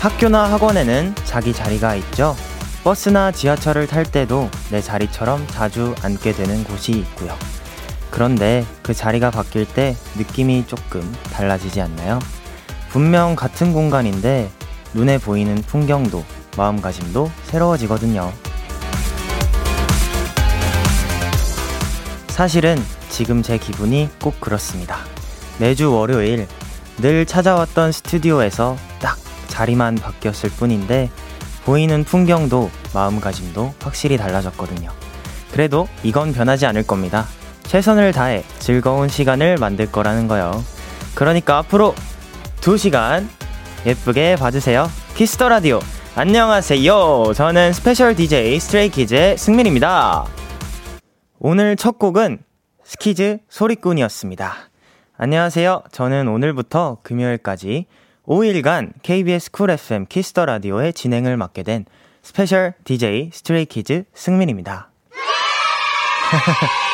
학교나 학원에는 자기 자리가 있죠. 버스나 지하철을 탈 때도 내 자리처럼 자주 앉게 되는 곳이 있고요. 그런데 그 자리가 바뀔 때 느낌이 조금 달라지지 않나요? 분명 같은 공간인데 눈에 보이는 풍경도 마음가짐도 새로워지거든요. 사실은 지금 제 기분이 꼭 그렇습니다. 매주 월요일 늘 찾아왔던 스튜디오에서 딱 자리만 바뀌었을 뿐인데 보이는 풍경도 마음가짐도 확실히 달라졌거든요. 그래도 이건 변하지 않을 겁니다. 최선을 다해 즐거운 시간을 만들 거라는 거요. 그러니까 앞으로 2시간 예쁘게 봐주세요. 키스 더 라디오. 안녕하세요. 저는 스페셜 DJ 스트레이키즈의 승민입니다. 오늘 첫 곡은 스키즈 소리꾼이었습니다. 안녕하세요. 저는 오늘부터 금요일까지 5일간 KBS 쿨 FM 키스 더 라디오의 진행을 맡게 된 스페셜 DJ 스트레이키즈 승민입니다.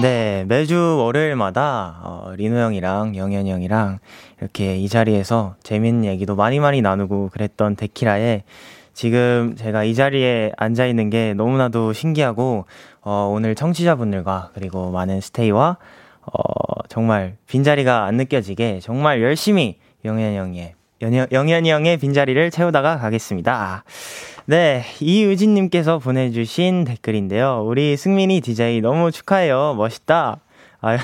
네, 매주 월요일마다 어, 리노 형이랑 영현이 형이랑 이렇게 이 자리에서 재밌는 얘기도 많이 많이 나누고 그랬던 데키라에 지금 제가 이 자리에 앉아 있는 게 너무나도 신기하고 어, 오늘 청취자분들과 그리고 많은 스테이와 어, 정말 빈자리가 안 느껴지게 정말 열심히 영현이 형의, 영현이 형의 빈자리를 채우다가 가겠습니다. 네, 이유진님께서 보내주신 댓글인데요. 우리 승민이 DJ 너무 축하해요. 멋있다. 아유,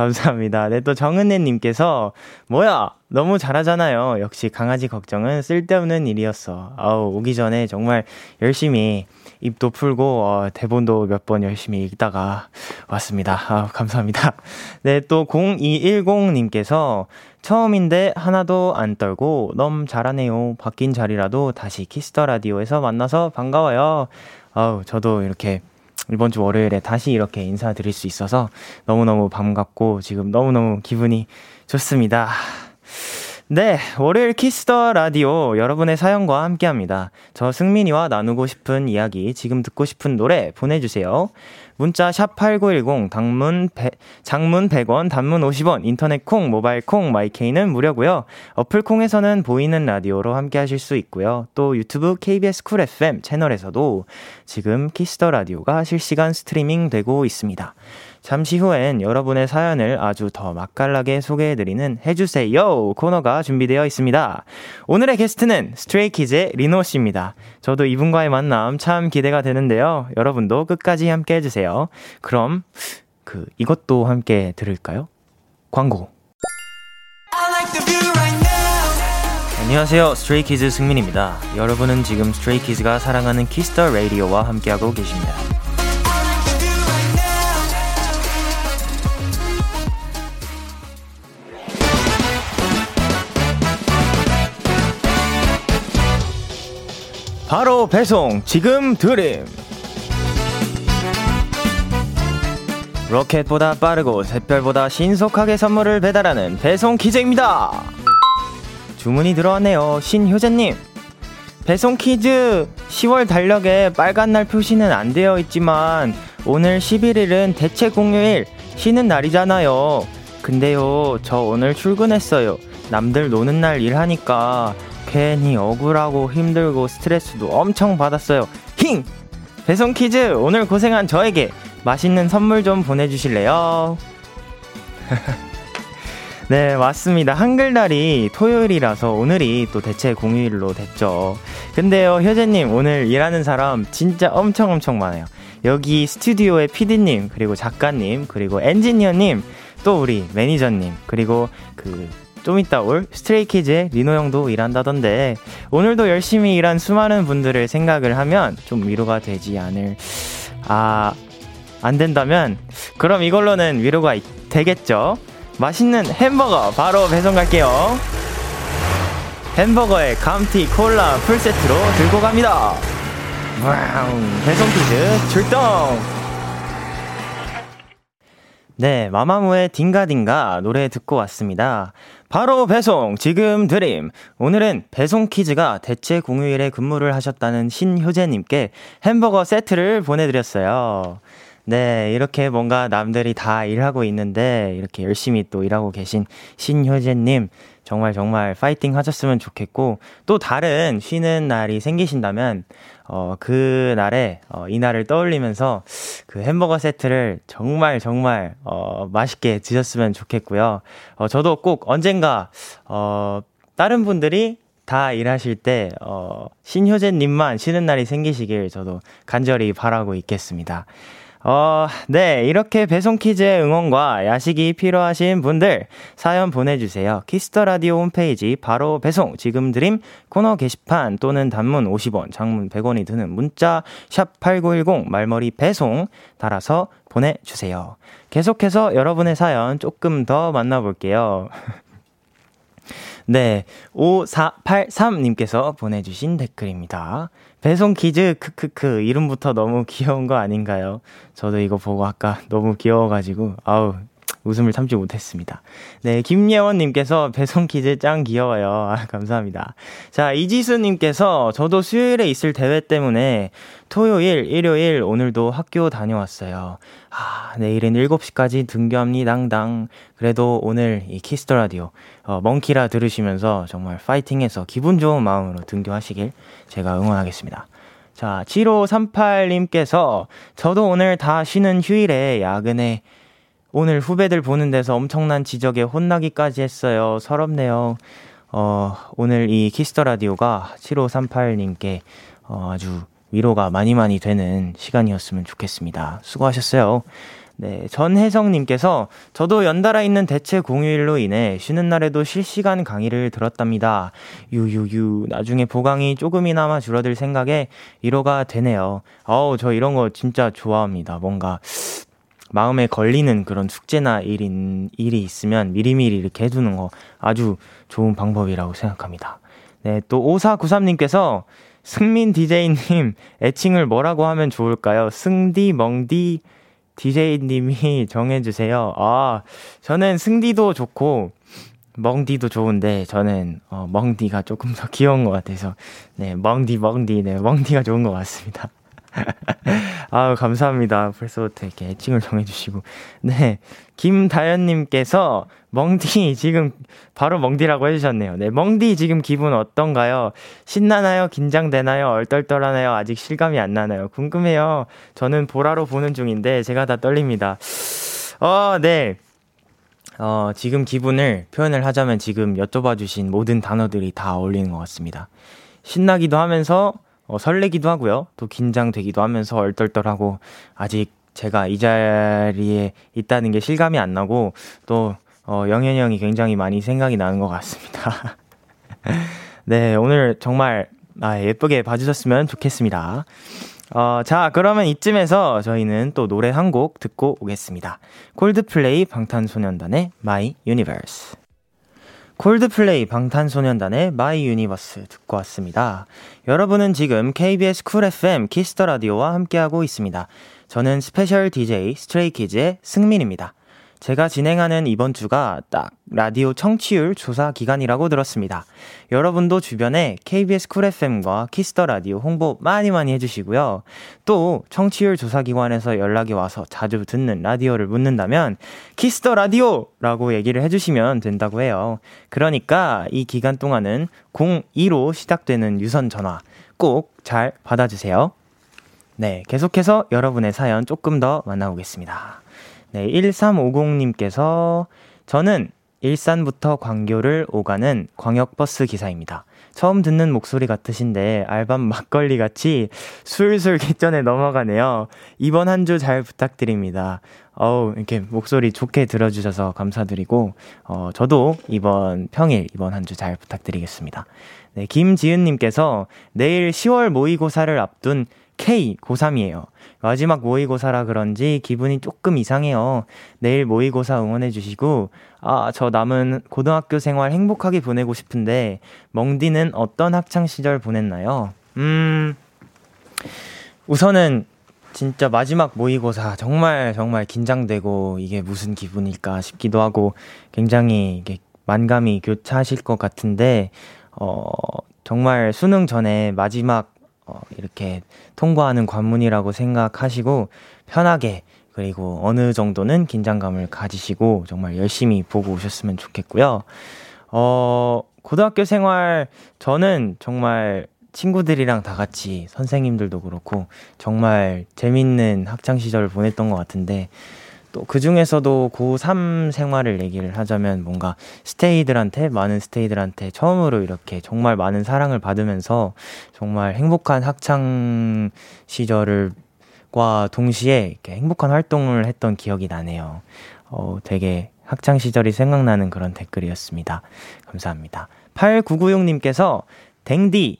감사합니다. 네, 또 정은혜님께서, 뭐야! 너무 잘하잖아요. 역시 강아지 걱정은 쓸데없는 일이었어. 아우, 오기 전에 정말 열심히 입도 풀고 어, 대본도 몇 번 열심히 읽다가 왔습니다. 아, 감사합니다. 네, 또 0210님께서 처음인데 하나도 안 떨고 너무 잘하네요. 바뀐 자리라도 다시 키스 더 라디오에서 만나서 반가워요. 아우, 저도 이렇게 이번 주 월요일에 다시 이렇게 인사드릴 수 있어서 너무너무 반갑고 지금 너무너무 기분이 좋습니다. 네, 월요일 키스 더 라디오 여러분의 사연과 함께 합니다. 저 승민이와 나누고 싶은 이야기, 지금 듣고 싶은 노래 보내주세요. 문자 샵 8910 단문 100, 장문 100원, 단문 50원, 인터넷 콩, 모바일 콩, 마이케이는 무료고요. 어플 콩에서는 보이는 라디오로 함께 하실 수 있고요. 또 유튜브 KBS 쿨 FM 채널에서도 지금 키스 더 라디오가 실시간 스트리밍 되고 있습니다. 잠시 후엔 여러분의 사연을 아주 더 맛깔나게 소개해드리는 해주세요 코너가 준비되어 있습니다. 오늘의 게스트는 스트레이키즈의 리노 씨입니다. 저도 이분과의 만남 참 기대가 되는데요. 여러분도 끝까지 함께 해주세요. 그럼 그 이것도 함께 들을까요? 광고. 안녕하세요. 스트레이키즈 승민입니다. 여러분은 지금 스트레이키즈가 사랑하는 키스 더 라디오와 함께하고 계십니다. 바로 배송 지금 드림. 로켓보다 빠르고 샛별보다 신속하게 선물을 배달하는 배송 기재입니다. 주문이 들어왔네요 신효재님. 배송 퀴즈 10월 달력에 빨간 날 표시는 안 되어 있지만 오늘 11일은 대체 공휴일 쉬는 날이잖아요. 근데요 저 오늘 출근했어요. 남들 노는 날 일하니까 괜히 억울하고 힘들고 스트레스도 엄청 받았어요. 힝! 배송 퀴즈! 오늘 고생한 저에게 맛있는 선물 좀 보내주실래요? 네, 맞습니다. 한글날이 토요일이라서 오늘이 또 대체 공휴일로 됐죠. 근데요, 효재님, 오늘 일하는 사람 진짜 엄청 엄청 많아요. 여기 스튜디오의 PD님, 그리고 작가님, 그리고 엔지니어님, 또 우리 매니저님, 그리고 그 좀 이따 올 스트레이키즈의 리노 형도 일한다던데 오늘도 열심히 일한 수많은 분들을 생각을 하면 좀 위로가 되지 않을 아 안 된다면 그럼 이걸로는 위로가 되겠죠 맛있는 햄버거 바로 배송 갈게요 햄버거에 감튀, 콜라, 풀세트로 들고 갑니다. 와우, 배송키즈 출동! 네, 마마무의 딩가딩가 노래 듣고 왔습니다. 바로 배송, 지금 드림. 오늘은 배송키즈가 대체 공휴일에 근무를 하셨다는 신효재님께 햄버거 세트를 보내드렸어요. 네, 이렇게 뭔가 남들이 다 일하고 있는데 이렇게 열심히 또 일하고 계신 신효재님 정말 정말 파이팅 하셨으면 좋겠고 또 다른 쉬는 날이 생기신다면 어, 그 날에 어, 이 날을 떠올리면서 그 햄버거 세트를 정말 정말 어, 맛있게 드셨으면 좋겠고요. 어, 저도 꼭 언젠가 어, 다른 분들이 다 일하실 때, 어, 신효재님만 쉬는 날이 생기시길 저도 간절히 바라고 있겠습니다. 어, 네. 이렇게 배송키즈의 응원과 야식이 필요하신 분들 사연 보내주세요. 키스 더 라디오 홈페이지 바로 배송 지금 드림 코너 게시판 또는 단문 50원, 장문 100원이 드는 문자 샵 8910 말머리 배송 달아서 보내주세요. 계속해서 여러분의 사연 조금 더 만나볼게요. 네. 5483님께서 보내주신 댓글입니다. 배송 퀴즈, 크크크. 이름부터 너무 귀여운 거 아닌가요? 저도 이거 보고 아까 너무 귀여워가지고, 아우, 웃음을 참지 못했습니다. 네, 김예원님께서 배송 퀴즈 짱 귀여워요. 아, 감사합니다. 자, 이지수님께서 저도 수요일에 있을 대회 때문에 토요일, 일요일, 오늘도 학교 다녀왔어요. 아, 내일은 7시까지 등교합니당당. 그래도 오늘 이 키스 더 라디오, 어, 멍키라 들으시면서 정말 파이팅 해서 기분 좋은 마음으로 등교하시길 제가 응원하겠습니다. 자, 7538님께서 저도 오늘 다 쉬는 휴일에 야근에 오늘 후배들 보는 데서 엄청난 지적에 혼나기까지 했어요. 서럽네요. 어, 오늘 이 키스 더 라디오가 7538님께 어, 아주 위로가 많이 많이 되는 시간이었으면 좋겠습니다. 수고하셨어요. 네, 전혜성님께서 저도 연달아 있는 대체 공휴일로 인해 쉬는 날에도 실시간 강의를 들었답니다. 유유유, 나중에 보강이 조금이나마 줄어들 생각에 위로가 되네요. 어우, 저 이런 거 진짜 좋아합니다. 뭔가 마음에 걸리는 그런 숙제나 일인, 일이 있으면 미리미리 이렇게 해두는 거 아주 좋은 방법이라고 생각합니다. 네, 또 5493님께서 승민 DJ님 애칭을 뭐라고 하면 좋을까요? 승디, 멍디 DJ님이 정해주세요. 아, 저는 승디도 좋고, 멍디도 좋은데, 저는, 어, 멍디가 조금 더 귀여운 것 같아서, 네, 멍디, 멍디, 네, 멍디가 좋은 것 같습니다. 아우, 감사합니다. 벌써부터 이렇게 애칭을 정해주시고. 네. 김다현님께서 멍디 지금 바로 멍디라고 해주셨네요. 네. 멍디 지금 기분 어떤가요? 신나나요? 긴장되나요? 얼떨떨하나요? 아직 실감이 안 나나요? 궁금해요. 저는 보라로 보는 중인데 제가 다 떨립니다. 어, 네. 어, 지금 기분을 표현을 하자면 지금 여쭤봐 주신 모든 단어들이 다 어울리는 것 같습니다. 신나기도 하면서 어, 설레기도 하고요. 또 긴장되기도 하면서 얼떨떨하고 아직 제가 이 자리에 있다는 게 실감이 안 나고 또 어, 영현이 형이 굉장히 많이 생각이 나는 것 같습니다. 네, 오늘 정말 아, 예쁘게 봐주셨으면 좋겠습니다. 어, 자, 그러면 이쯤에서 저희는 또 노래 한 곡 듣고 오겠습니다. 콜드플레이 방탄소년단의 My Universe. 콜드플레이 방탄소년단의 My Universe 듣고 왔습니다. 여러분은 지금 KBS 쿨 FM 키스 더 라디오와 함께하고 있습니다. 저는 special DJ 스트레이키즈의 승민입니다. 제가 진행하는 이번 주가 딱 라디오 청취율 조사 기간이라고 들었습니다. 여러분도 주변에 KBS 쿨 FM과 키스 더 라디오 홍보 많이 많이 해주시고요. 또 청취율 조사 기관에서 연락이 와서 자주 듣는 라디오를 묻는다면 키스 더 라디오라고 얘기를 해주시면 된다고 해요. 그러니까 이 기간 동안은 02로 시작되는 유선 전화 꼭 잘 받아주세요. 네, 계속해서 여러분의 사연 조금 더 만나보겠습니다. 네, 1350님께서 저는 일산부터 광교를 오가는 광역버스 기사입니다. 처음 듣는 목소리 같으신데 알밤 막걸리 같이 술술 객전에 넘어가네요. 이번 한 주 잘 부탁드립니다. 어우, 이렇게 목소리 좋게 들어주셔서 감사드리고, 어, 저도 이번 평일, 이번 한 주 잘 부탁드리겠습니다. 네, 김지은님께서 내일 10월 모의고사를 앞둔 K, 고3이에요. 마지막 모의고사라 그런지 기분이 조금 이상해요. 내일 모의고사 응원해주시고, 아, 저 남은 고등학교 생활 행복하게 보내고 싶은데, 멍디는 어떤 학창시절 보냈나요? 음, 우선은 진짜 마지막 모의고사 정말 정말 긴장되고 이게 무슨 기분일까 싶기도 하고 굉장히 이게 만감이 교차하실 것 같은데, 어, 정말 수능 전에 마지막 어, 이렇게 통과하는 관문이라고 생각하시고 편하게 그리고 어느 정도는 긴장감을 가지시고 정말 열심히 보고 오셨으면 좋겠고요. 어, 고등학교 생활 저는 정말 친구들이랑 다 같이 선생님들도 그렇고 정말 재밌는 학창 시절을 보냈던 것 같은데 또 그 중에서도 고3 생활을 얘기를 하자면 뭔가 스테이들한테, 많은 스테이들한테 처음으로 이렇게 정말 많은 사랑을 받으면서 정말 행복한 학창 시절을 과 동시에 이렇게 행복한 활동을 했던 기억이 나네요. 어, 되게 학창 시절이 생각나는 그런 댓글이었습니다. 감사합니다. 8996님께서 댕디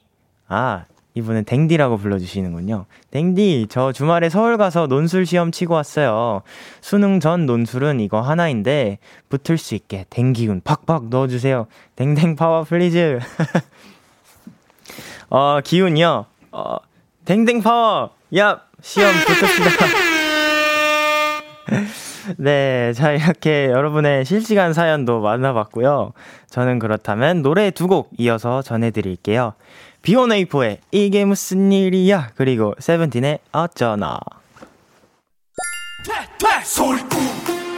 아 이분은 댕디라고 불러주시는군요. 댕디, 저 주말에 서울 가서 논술 시험 치고 왔어요. 수능 전 논술은 이거 하나인데, 붙을 수 있게 댕기운 팍팍 넣어주세요. 댕댕 파워 please. 어, 기운이요. 어, 댕댕 파워. 야, 시험 붙읍시다. 네, 자, 이렇게 여러분의 실시간 사연도 만나봤고요. 저는 그렇다면 노래 두 곡 이어서 전해드릴게요. 비원에이포의 이게 무슨 일이야? 그리고 세븐틴의 어쩌나.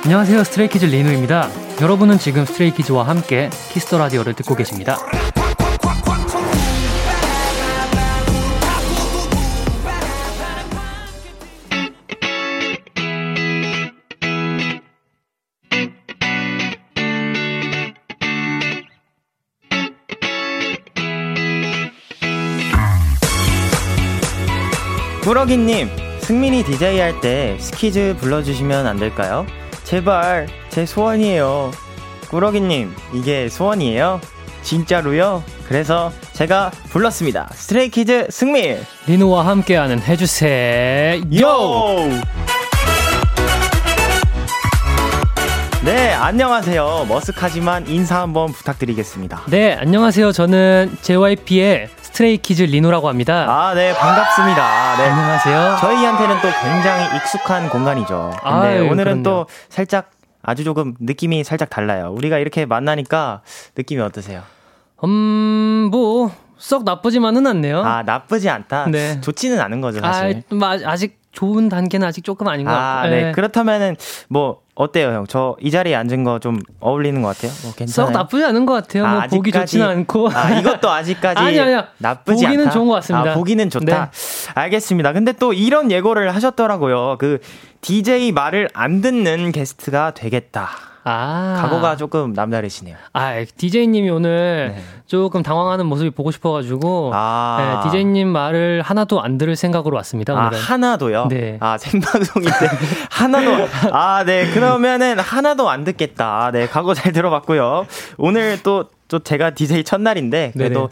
안녕하세요. 스트레이키즈 리노입니다. 여러분은 지금 스트레이키즈와 함께 키스 더 라디오를 듣고 계십니다 꾸러기님, 승민이 DJ 할 때 스키즈 불러주시면 안 될까요? 제발, 제 소원이에요. 꾸러기님, 이게 소원이에요? 진짜로요? 그래서 제가 불렀습니다. 스트레이키즈 승민! 리노와 함께하는 해주세요! 요! 네, 안녕하세요. 머쓱하지만 인사 한번 부탁드리겠습니다. 네, 안녕하세요. 저는 JYP의 스트레이키즈 리노라고 합니다. 아, 네, 반갑습니다. 네. 안녕하세요. 저희한테는 또 굉장히 익숙한 공간이죠. 근데 아유, 오늘은 그럼요. 또 살짝 아주 조금 느낌이 살짝 달라요. 우리가 이렇게 만나니까 느낌이 어떠세요? 음, 뭐, 썩 나쁘지만은 않네요. 아, 나쁘지 않다? 네. 좋지는 않은 거죠, 사실. 아, 아직 좋은 단계는 아직 조금 아닌 것 같아요. 아, 네. 네. 그렇다면은, 뭐, 어때요, 형? 저 이 자리에 앉은 거 좀 어울리는 것 같아요? 뭐 괜찮아요? 썩 나쁘지 않은 것 같아요. 뭐 아, 뭐 보기 좋지는 않고. 아, 이것도 아직까지 아니, 아니야. 나쁘지 보기는 않다. 좋은 것 같습니다. 아, 보기는 좋다. 네. 알겠습니다. 근데 또 이런 예고를 하셨더라고요. 그 DJ 말을 안 듣는 게스트가 되겠다. 아. 각오가 조금 남다르시네요. 아, DJ님이 오늘 네. 조금 당황하는 모습이 보고 싶어가지고, 아. 네, DJ님 말을 하나도 안 들을 생각으로 왔습니다. 아, 오늘은. 하나도요? 네. 아, 생방송인데. 하나도. 아, 네. 그러면은 하나도 안 듣겠다. 네. 각오 잘 들어봤고요. 오늘 또, 또 제가 DJ 첫날인데, 그래도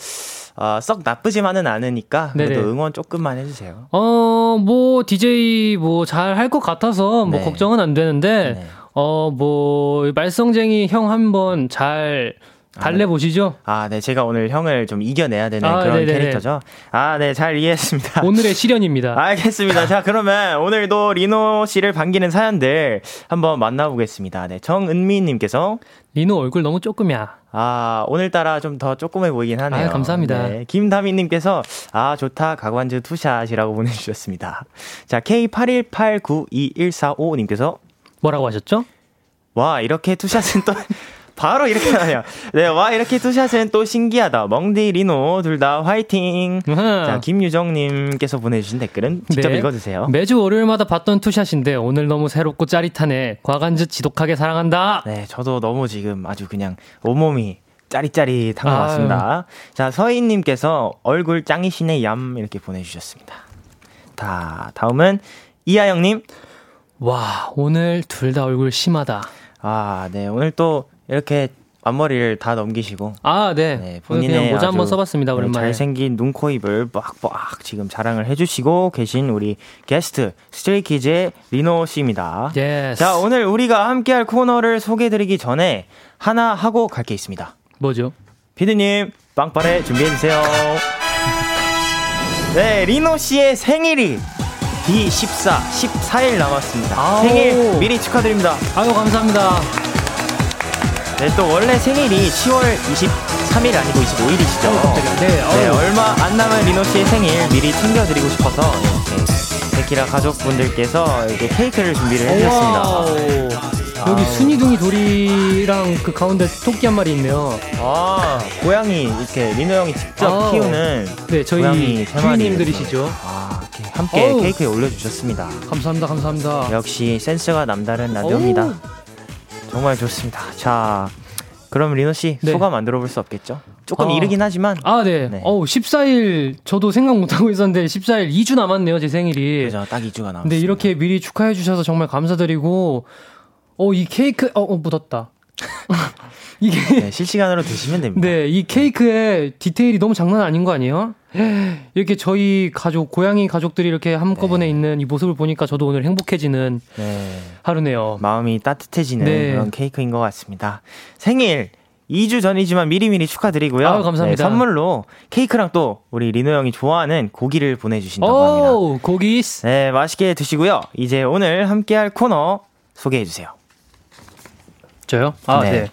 어, 썩 나쁘지만은 않으니까 그래도 네네. 응원 조금만 해주세요. 어, 뭐 DJ 뭐 잘 할 것 같아서 뭐 네. 걱정은 안 되는데 네. 어, 뭐, 말썽쟁이 형 한번 잘 달래보시죠. 아, 네. 제가 오늘 형을 좀 이겨내야 되는 아, 그런 네네네. 캐릭터죠. 아, 네. 잘 이해했습니다. 오늘의 시련입니다. 알겠습니다. 자, 그러면 오늘도 리노 씨를 반기는 사연들 한번 만나보겠습니다. 네. 정은미님께서 리노 얼굴 너무 조금이야. 아, 오늘따라 좀 더 조그매 보이긴 하네요. 아, 감사합니다. 네. 김다미님께서, 아, 좋다. 가관즈 two shot이라고 보내주셨습니다. 자, K81892145님께서, 뭐라고 하셨죠? 와, 이렇게 two shot은 또, 바로 이렇게 하네요. 네, 와, 이렇게 two shot은 또 신기하다. 멍디, 리노, 둘 다 화이팅. 자, 김유정님께서 보내주신 댓글은 직접 네. 읽어주세요. 매주 월요일마다 봤던 two shot인데, 오늘 너무 새롭고 짜릿하네. 과간즈 지독하게 사랑한다. 네, 저도 너무 지금 아주 그냥 온몸이 짜릿짜릿한 것 같습니다. 자, 서희님께서 얼굴 짱이시네 얌 이렇게 보내주셨습니다. 다, 다음은 이하영님. 와, 오늘 둘 다 얼굴 심하다. 아, 네. 오늘 또 이렇게 앞머리를 다 넘기시고 아, 네. 네 본인의 모자 한번 써봤습니다. 오랜만에 잘생긴 눈, 코, 입을 빡빡 지금 자랑을 해주시고 계신 우리 게스트 스트레이키즈의 리노 씨입니다. Yes. 자 오늘 우리가 함께할 코너를 소개해드리기 전에 하나 하고 갈 게 있습니다. 뭐죠? 피디님 빵빠레 준비해주세요. 네 리노 씨의 생일이 D14, 14일 남았습니다. 아오. 생일 미리 축하드립니다. 아유 감사합니다. 네, 또 원래 생일이 10월 23일 아니고 25일이시죠? 어, 네, 네, 얼마 안 남은 리노 씨의 생일 미리 챙겨드리고 싶어서 이렇게 데키라 가족분들께서 이렇게 케이크를 준비를 해주셨습니다. 여기 순이둥이 돌이랑 그 가운데 토끼 한 마리 있네요. 아, 고양이 이렇게 리노 형이 직접 아, 키우는 네, 저희 주인님들이시죠. 아, 이렇게 함께 어우. 케이크에 올려주셨습니다. 감사합니다, 감사합니다. 역시 센스가 남다른 라디오입니다. 오. 정말 좋습니다. 자, 그럼 리노 씨 네. 소감 안 들어볼 수 없겠죠? 조금 아. 이르긴 하지만. 아, 네. 네. 어우, 14일 저도 생각 못 하고 있었는데 14일 2주 남았네요, 제 생일이. 그죠, 딱 2주가 남았어요. 네, 이렇게 미리 축하해 주셔서 정말 감사드리고 어, 이 케이크 어, 어 묻었다. 이게 네, 실시간으로 드시면 됩니다. 네, 이 케이크의 디테일이 너무 장난 아닌 거 아니에요? 이렇게 저희 가족, 고양이 가족들이 이렇게 한꺼번에 네. 있는 이 모습을 보니까 저도 오늘 행복해지는 네. 하루네요. 마음이 따뜻해지는 네. 그런 케이크인 것 같습니다. 생일 2주 전이지만 미리미리 축하드리고요. 아 감사합니다. 네, 선물로 케이크랑 또 우리 리노 형이 좋아하는 고기를 보내주신다고 오, 합니다. 고기. 네, 맛있게 드시고요. 이제 오늘 함께할 코너 소개해주세요. 저요? 아, 네.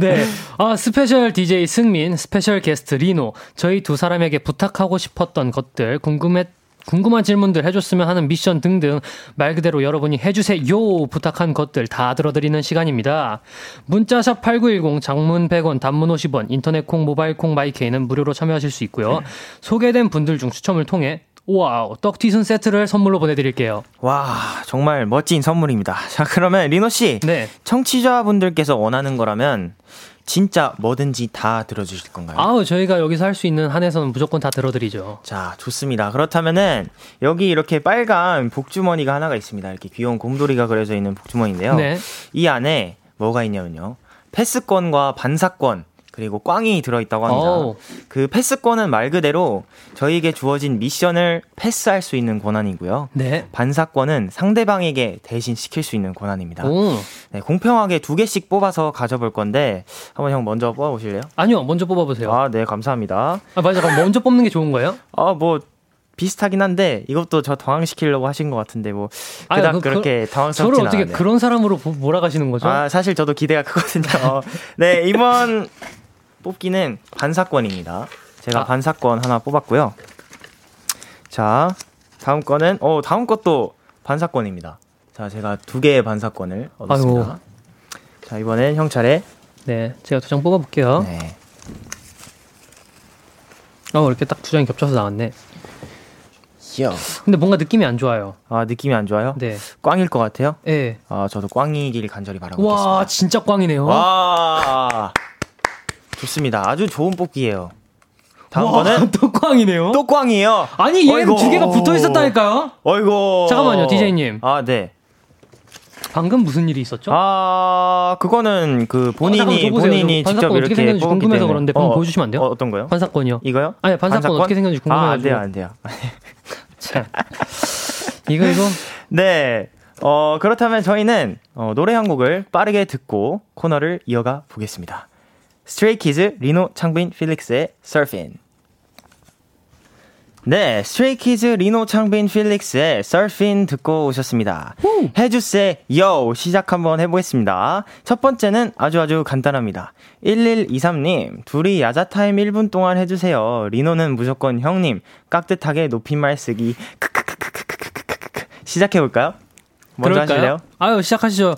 네. 네. 아, special DJ 승민, special guest 리노. 저희 두 사람에게 부탁하고 싶었던 것들, 궁금했, 궁금한 질문들 해줬으면 하는 미션 등등 말 그대로 여러분이 해주세요 부탁한 것들 다 들어드리는 시간입니다. 문자샵 8910 장문 100원 단문 50원 인터넷 콩 모바일 콩 마이케이는 무료로 참여하실 수 있고요. 소개된 분들 중 추첨을 통해 와우, 떡튀순 세트를 선물로 보내드릴게요. 와, 정말 멋진 선물입니다. 자, 그러면 리노 씨. 네. 청취자분들께서 원하는 거라면 진짜 뭐든지 다 들어주실 건가요? 아우, 저희가 여기서 할 수 있는 한에서는 무조건 다 들어드리죠. 자, 좋습니다. 그렇다면은 여기 이렇게 빨간 복주머니가 하나가 있습니다. 이렇게 귀여운 곰돌이가 그려져 있는 복주머니인데요. 네. 이 안에 뭐가 있냐면요. 패스권과 반사권, 그리고 꽝이 들어있다고 합니다. 오. 그 패스권은 말 그대로 저희에게 주어진 미션을 패스할 수 있는 권한이고요. 네. 반사권은 상대방에게 대신 시킬 수 있는 권한입니다. 네, 공평하게 두 개씩 뽑아서 가져볼 건데 한번 형 먼저 뽑아보실래요? 아니요, 먼저 뽑아보세요. 아, 네, 감사합니다. 아, 맞아, 그럼 먼저 뽑는 게 좋은 거예요? 아, 뭐 비슷하긴 한데 이것도 저 당황시키려고 하신 것 같은데 뭐 그닥 그, 그렇게 당황스럽진 저를 어떻게 않은데. 그런 사람으로 몰아가시는 거죠? 아 사실 저도 기대가 크거든요. 네 이번 뽑기는 반사권입니다. 제가 아. 반사권 하나 뽑았고요. 자, 다음 거는 어 다음 것도 반사권입니다. 자, 제가 두 개의 반사권을 얻었습니다. 아이고. 자, 이번엔 형 차례. 네, 제가 두 장 뽑아 볼게요. 네. 어, 이렇게 딱 두 장이 겹쳐서 나왔네. 요. 근데 뭔가 느낌이 안 좋아요. 아, 느낌이 안 좋아요? 네. 꽝일 것 같아요? 네. 아, 저도 꽝이길 간절히 바라고 와, 있겠습니다. 진짜 꽝이네요. 와. 좋습니다. 아주 좋은 뽑기예요. 다음 와, 거는 또 꽝이네요. 또 꽝이에요. 아니 얘는 두 개가 붙어 있었다니까요. 어이고. 잠깐만요, 디제이님. 아 네. 방금 무슨 일이 있었죠? 아 그거는 그 본인이 어, 본인이 직접 이렇게 생겼는지 궁금해서 그런데 어, 보여주시면 안 돼요? 어, 떤 거요? 반사권이요. 이거요? 아니 반사권, 반사권? 어떻게 생겼는지 궁금해요. 아, 안 돼요, 안 돼요. 자, 이거 이거. 네. 어 그렇다면 저희는 어, 노래 한 곡을 빠르게 듣고 코너를 이어가 보겠습니다. 스트레이키즈 리노 창빈 필릭스의 Surfin. 네, 스트레이키즈 리노 창빈 필릭스의 Surfin 듣고 오셨습니다. 해주세요 시작 한번 해보겠습니다. 첫 번째는 아주 아주 간단합니다. 1123님 둘이 야자 타임 1분 동안 해주세요. 리노는 무조건 형님 깍듯하게 높임말 쓰기 시작해 볼까요? 먼저 그럴까요? 하실래요? 아유 시작하시죠.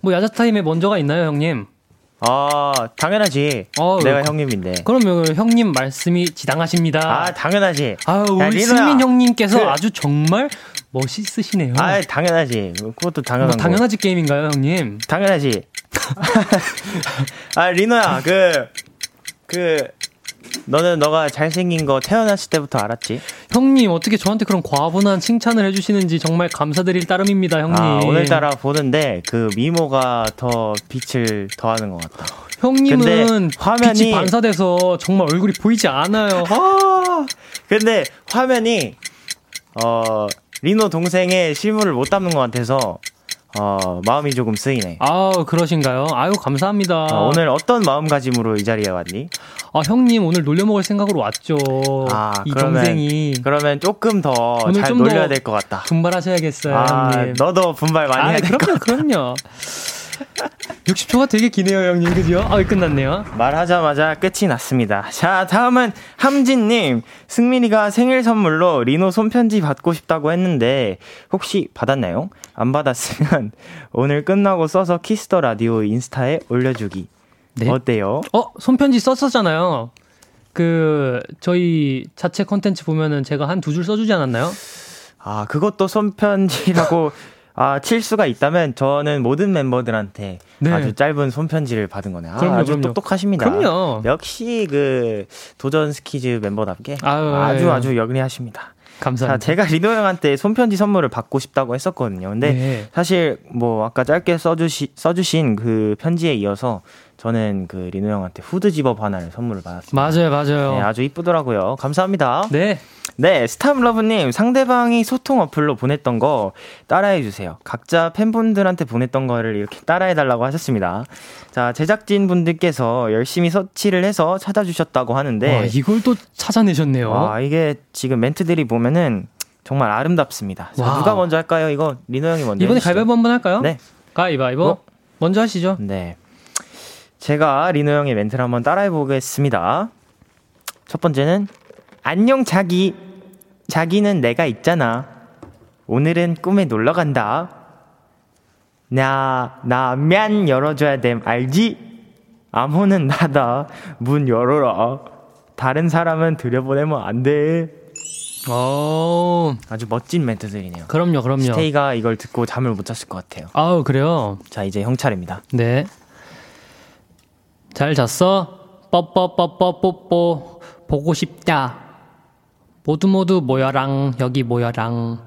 뭐 야자 타임에 먼저가 있나요, 형님? 아, 당연하지. 어, 내가 형님인데. 그러면 형님 말씀이 지당하십니다. 아, 당연하지. 아, 우리 승민 형님께서 그... 아주 정말 멋있으시네요. 아, 당연하지. 그것도 당연한 뭐, 당연하지 게임인가요, 형님? 당연하지. 아, 리노야, 그, 그, 너는 너가 잘생긴 거 태어났을 때부터 알았지? 형님, 어떻게 저한테 그런 과분한 칭찬을 해주시는지 정말 감사드릴 따름입니다, 형님. 아, 오늘따라 보는데 그 미모가 더 빛을 더하는 것 같다. 형님은 화면이 반사돼서 정말 얼굴이 보이지 않아요. 아, 근데 화면이 어 리노 동생의 실물을 못 담는 것 같아서 어, 마음이 조금 쓰이네. 아, 그러신가요? 아유, 감사합니다. 어, 오늘 어떤 마음가짐으로 이 자리에 왔니? 아, 형님 오늘 놀려먹을 생각으로 왔죠. 아, 이 그러면, 동생이. 그러면 조금 더 잘 놀려야 될 것 같다. 분발하셔야겠어요, 아, 형님. 너도 분발 많이 아, 해야 될 것 같다. 그럼요. 60초가 되게 기네요, 형님. 그죠? 아, 끝났네요. 말하자마자 끝이 났습니다. 자, 다음은 함진님. 승민이가 생일 선물로 리노 손편지 받고 싶다고 했는데, 혹시 받았나요? 안 받았으면 오늘 끝나고 써서 Kiss the Radio 인스타에 올려주기. 네? 어때요? 어, 손편지 썼었잖아요. 그, 저희 자체 컨텐츠 보면은 제가 한 두 줄 써주지 않았나요? 아, 그것도 손편지라고 아, 칠 수가 있다면 저는 모든 멤버들한테 네. 아주 짧은 손편지를 받은 거네요. 아, 그럼요, 아주 그럼요. 똑똑하십니다. 그럼요. 역시 그 도전 SKZ 멤버답게 아유, 아주 아주 영리하십니다. 감사합니다. 자, 제가 리노 형한테 손편지 선물을 받고 싶다고 했었거든요. 근데 네. 사실 뭐 아까 짧게 써주시, 써주신 그 편지에 이어서 저는 그 리노 형한테 후드 집업 하나를 선물을 받았습니다. 맞아요, 맞아요. 네, 아주 이쁘더라고요. 감사합니다. 네. 네, 스타블러브님, 상대방이 소통 어플로 보냈던 거 따라해 주세요. 각자 팬분들한테 보냈던 거를 이렇게 따라해 달라고 하셨습니다. 자, 제작진 분들께서 열심히 서치를 해서 찾아주셨다고 하는데. 와, 이걸 또 찾아내셨네요. 와, 이게 지금 멘트들이 보면은 정말 아름답습니다. 자, 누가 먼저 할까요? 이거 리노 형이 먼저. 이번에 가위바위보 한번 할까요? 네. 가위바위보. 어? 먼저 하시죠. 네. 제가 리노 형의 멘트를 한번 따라해 보겠습니다. 첫 번째는 안녕 자기. 자기는 내가 있잖아. 오늘은 꿈에 놀러 간다. 나, 나면 열어줘야 됨, 알지? 암호는 나다. 문 열어라. 다른 사람은 들여보내면 안 돼. 오. 아주 멋진 멘트들이네요. 그럼요, 그럼요. 스테이가 이걸 듣고 잠을 못 잤을 것 같아요. 아우, 그래요? 자, 이제 형 차례입니다. 네. 잘 잤어? 뽀뽀뽀뽀뽀뽀. 보고 싶다. 모두 모두 모여랑 여기 모여랑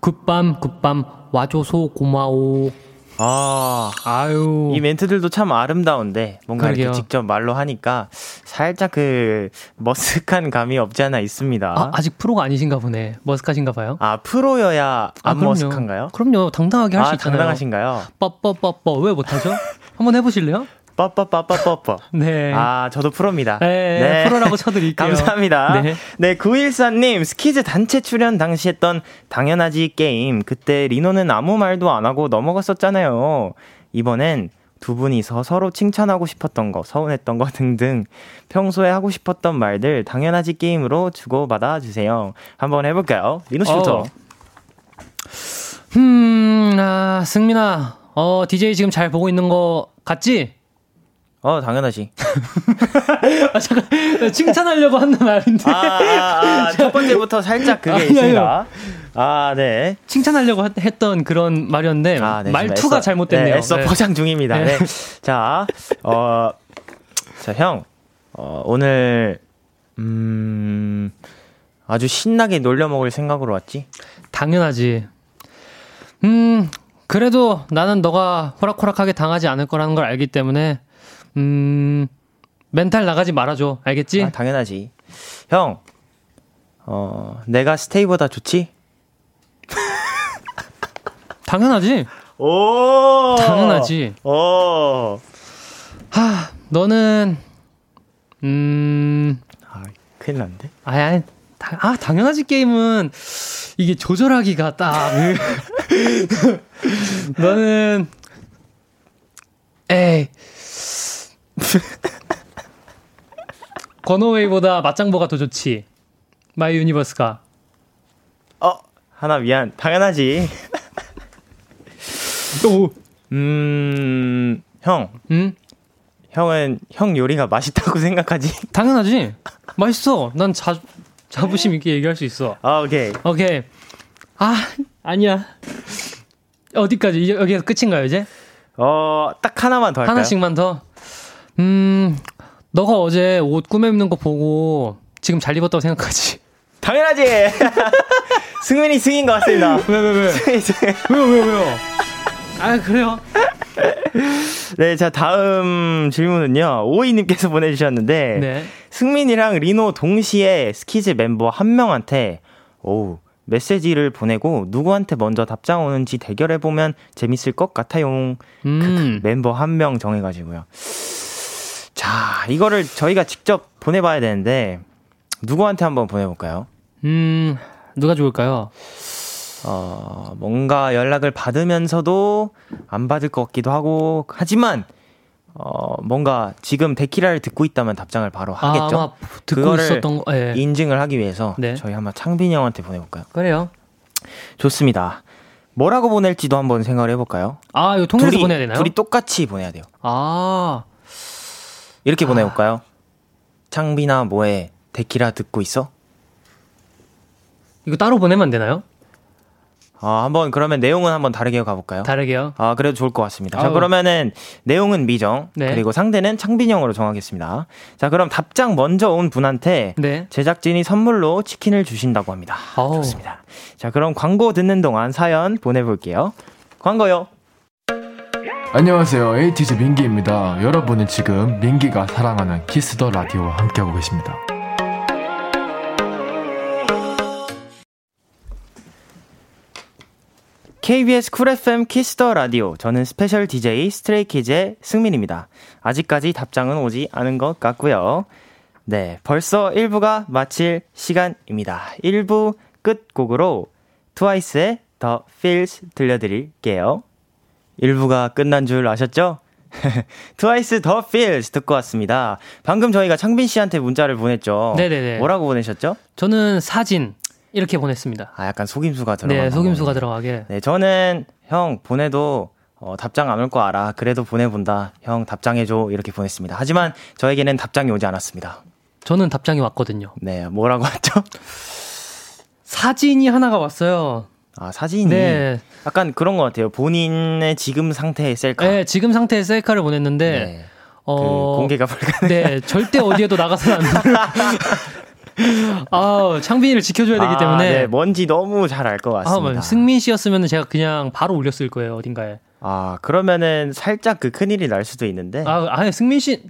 굿밤 굿밤 와줘서 고마워. 아, 아유. 이 멘트들도 참 아름다운데, 뭔가 그러게요. 이렇게 직접 말로 하니까 살짝 그 머쓱한 감이 없지 않아 있습니다. 아, 아직 프로가 아니신가 보네. 머쓱하신가 봐요. 아, 프로여야 안 아, 머쓱한가요? 그럼요. 당당하게 할수 아, 있잖아요. 당당하신가요? 뻐뻐뻐뻐. 왜 못하죠? 한번 해보실래요? 빠빠빠빠빠빠. 네. 아, 저도 프로입니다. 네. 네. 프로라고 쳐드릴게요. 감사합니다. 네. 네, 914님, 스키즈 단체 출연 당시 했던 당연하지 게임. 그때 리노는 아무 말도 안 하고 넘어갔었잖아요. 이번엔 두 분이서 서로 칭찬하고 싶었던 거, 서운했던 거 등등 평소에 하고 싶었던 말들 당연하지 게임으로 주고받아 주세요. 한번 해볼까요? 리노 씨부터. 어. 음, 아, 승민아, 어, DJ 지금 잘 보고 있는 거 같지? 어, 당연하지. 아, 잠깐, 칭찬하려고 하는 말인데. 아, 아, 아, 첫 번째부터 살짝 그게 아, 있습니다. 아, 네. 칭찬하려고 했던 그런 말이었는데, 아, 네, 말투가 잘못됐네요. 네, 애써 네. 포장 중입니다. 네. 네. 자, 어, 자, 형, 어, 오늘, 음, 아주 신나게 놀려 먹을 생각으로 왔지? 당연하지. 음, 그래도 나는 너가 호락호락하게 당하지 않을 거라는 걸 알기 때문에 음, 멘탈 나가지 말아줘. 알겠지? 아, 당연하지. 형, 어, 내가 스테이보다 좋지? 당연하지. 오! 당연하지. 오! 하, 너는, 음. 아, 큰일 났는데? 아니, 아니, 다, 아, 당연하지 게임은 이게 조절하기가 딱. 너는, 에이. 건어웨이보다 맞장보가 더 좋지. 마이 유니버스가. 어, 하나 미안. 당연하지. 또, 음, 형. 음? 형은 형 요리가 맛있다고 생각하지? 당연하지. 맛있어. 난 자, 자부심 있게 얘기할 수 있어. 아, 오케이. 오케이. 아, 아니야. 어디까지? 여기가 끝인가요, 이제? 어, 딱 하나만 더 할까요? 하나씩만 더. 음, 너가 어제 옷 꾸며 입는 거 보고 지금 잘 입었다고 생각하지? 당연하지! 승민이 승인 것 같습니다. 왜, 왜, 왜? 승민이 승인. 왜요, 왜요, 왜요? 아, 그래요? 네, 자, 다음 질문은요. 오이님께서 보내주셨는데. 네. 승민이랑 리노 동시에 스키즈 멤버 한 명한테, 오우, 메시지를 보내고 누구한테 먼저 답장 오는지 대결해보면 재밌을 것 같아요. 음. 그, 그 멤버 한 명 정해가지고요. 자, 이거를 저희가 직접 보내봐야 되는데, 누구한테 한번 보내볼까요? 음, 누가 좋을까요? 어, 뭔가 연락을 받으면서도 안 받을 것 같기도 하고, 하지만, 어, 뭔가 지금 데키라를 듣고 있다면 답장을 바로 아, 하겠죠. 아, 듣고 그거를 있었던 거, 네. 인증을 하기 위해서 네. 저희 한번 창빈이 형한테 보내볼까요? 그래요. 좋습니다. 뭐라고 보낼지도 한번 생각을 해볼까요? 아, 이거 통해서 보내야 되나요? 둘이 똑같이 보내야 돼요. 아. 이렇게 아. 보내볼까요? 창빈아, 뭐해? 데키라 듣고 있어? 이거 따로 보내면 안 되나요? 아, 한번 그러면 내용은 한번 다르게 가볼까요? 다르게요? 아, 그래도 좋을 것 같습니다. 아우. 자, 그러면은 내용은 미정, 네. 그리고 상대는 창빈형으로 정하겠습니다. 자, 그럼 답장 먼저 온 분한테 네. 제작진이 선물로 치킨을 주신다고 합니다. 아우. 좋습니다. 자, 그럼 광고 듣는 동안 사연 보내볼게요. 광고요. 안녕하세요. 에이티즈 민기입니다. 여러분은 지금 민기가 사랑하는 Kiss the Radio와 함께하고 계십니다. KBS Cool FM Kiss the Radio. 저는 스페셜 DJ Stray Kids의 승민입니다. 아직까지 답장은 오지 않은 것 같고요. 네, 벌써 1부가 마칠 시간입니다. 1부 끝곡으로 TWICE의 The Feels 들려드릴게요. 1부가 끝난 줄 아셨죠? TWICE The Feels 듣고 왔습니다. 방금 저희가 창빈 씨한테 문자를 보냈죠. 네네네. 뭐라고 보내셨죠? 저는 사진. 이렇게 보냈습니다. 아, 약간 속임수가 들어가. 네, 속임수가 들어가게. 네, 저는 형 보내도 어, 답장 안 올 거 알아. 그래도 보내본다. 형 답장해줘. 이렇게 보냈습니다. 하지만 저에게는 답장이 오지 않았습니다. 저는 답장이 왔거든요. 네, 뭐라고 했죠? 사진이 하나가 왔어요. 아, 사진이? 네. 약간 그런 것 같아요. 본인의 지금 상태의 셀카. 네, 지금 상태의 셀카를 보냈는데, 네. 어, 그 공개가 불가능. 네, 절대 어디에도 나가서는 안 돼요. 아, 창빈이를 지켜줘야 되기 아, 때문에. 네, 뭔지 너무 잘 알 것 같습니다. 아, 승민 씨였으면 제가 그냥 바로 올렸을 거예요, 어딘가에. 아, 그러면은 살짝 그 큰일이 날 수도 있는데. 아, 아니, 승민 씨.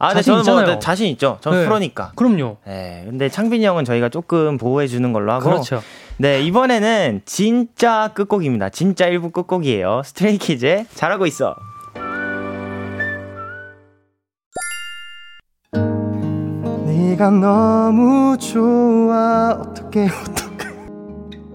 아, 네, 저는 뭐 있잖아요. 뭐 자신 있죠. 저는 네, 프로니까. 그럼요. 네, 근데 창빈이 형은 저희가 조금 보호해 주는 걸로 하고. 그렇죠. 네, 이번에는 진짜 끝곡입니다. 진짜 일부 끝곡이에요. 스트레이키즈의 잘하고 있어. 네가 너무 좋아 어떻게 어떻게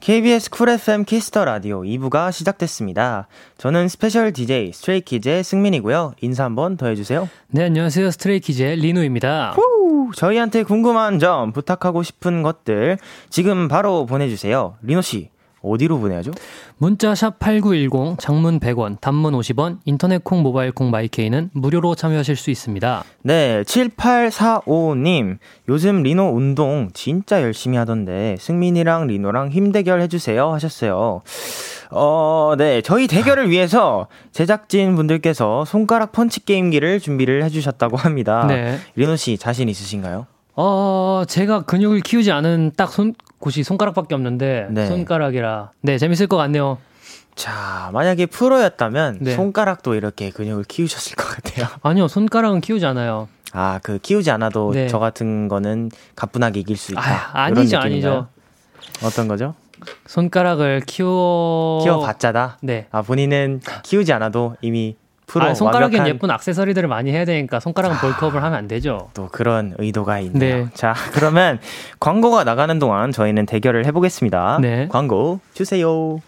KBS Cool FM Kiss the Radio 2부가 시작됐습니다. 저는 스페셜 DJ Stray Kids의 승민이고요. 인사 한번 더 해주세요. 네, 안녕하세요. Stray Kids의 리노입니다. 후, 저희한테 궁금한 점, 부탁하고 싶은 것들 지금 바로 보내주세요. 리노 씨, 어디로 보내야죠? 문자 샵 8910 장문 100원, 단문 50원, 인터넷 콩, 모바일 콩, my K는 무료로 참여하실 수 있습니다. 네, 7845님. 요즘 리노 운동 진짜 열심히 하던데 승민이랑 리노랑 힘 대결 해 주세요 하셨어요. 어, 네. 저희 대결을 위해서 제작진 분들께서 손가락 펀치 게임기를 준비를 해 주셨다고 합니다. 네. 리노 씨 자신 있으신가요? 어, 제가 근육을 키우지 않은 딱 손, 곳이 손가락밖에 없는데 네. 손가락이라 네 재밌을 것 같네요. 자 만약에 프로였다면 네. 손가락도 이렇게 근육을 키우셨을 것 같아요. 아니요 손가락은 키우지 않아요. 아 그 키우지 않아도 네. 저 같은 거는 가뿐하게 이길 수 있다. 아, 아니죠 아니죠. 어떤 거죠? 손가락을 키워 키워봤자다. 네. 아 본인은 키우지 않아도 이미 프로 아, 손가락엔. 예쁜 악세서리들을 많이 해야 되니까 손가락은 아, bulk up을 하면 안 되죠. 또 그런 의도가 있네요. 네. 자, 그러면 광고가 나가는 동안 저희는 대결을 해보겠습니다. 네. 광고 주세요.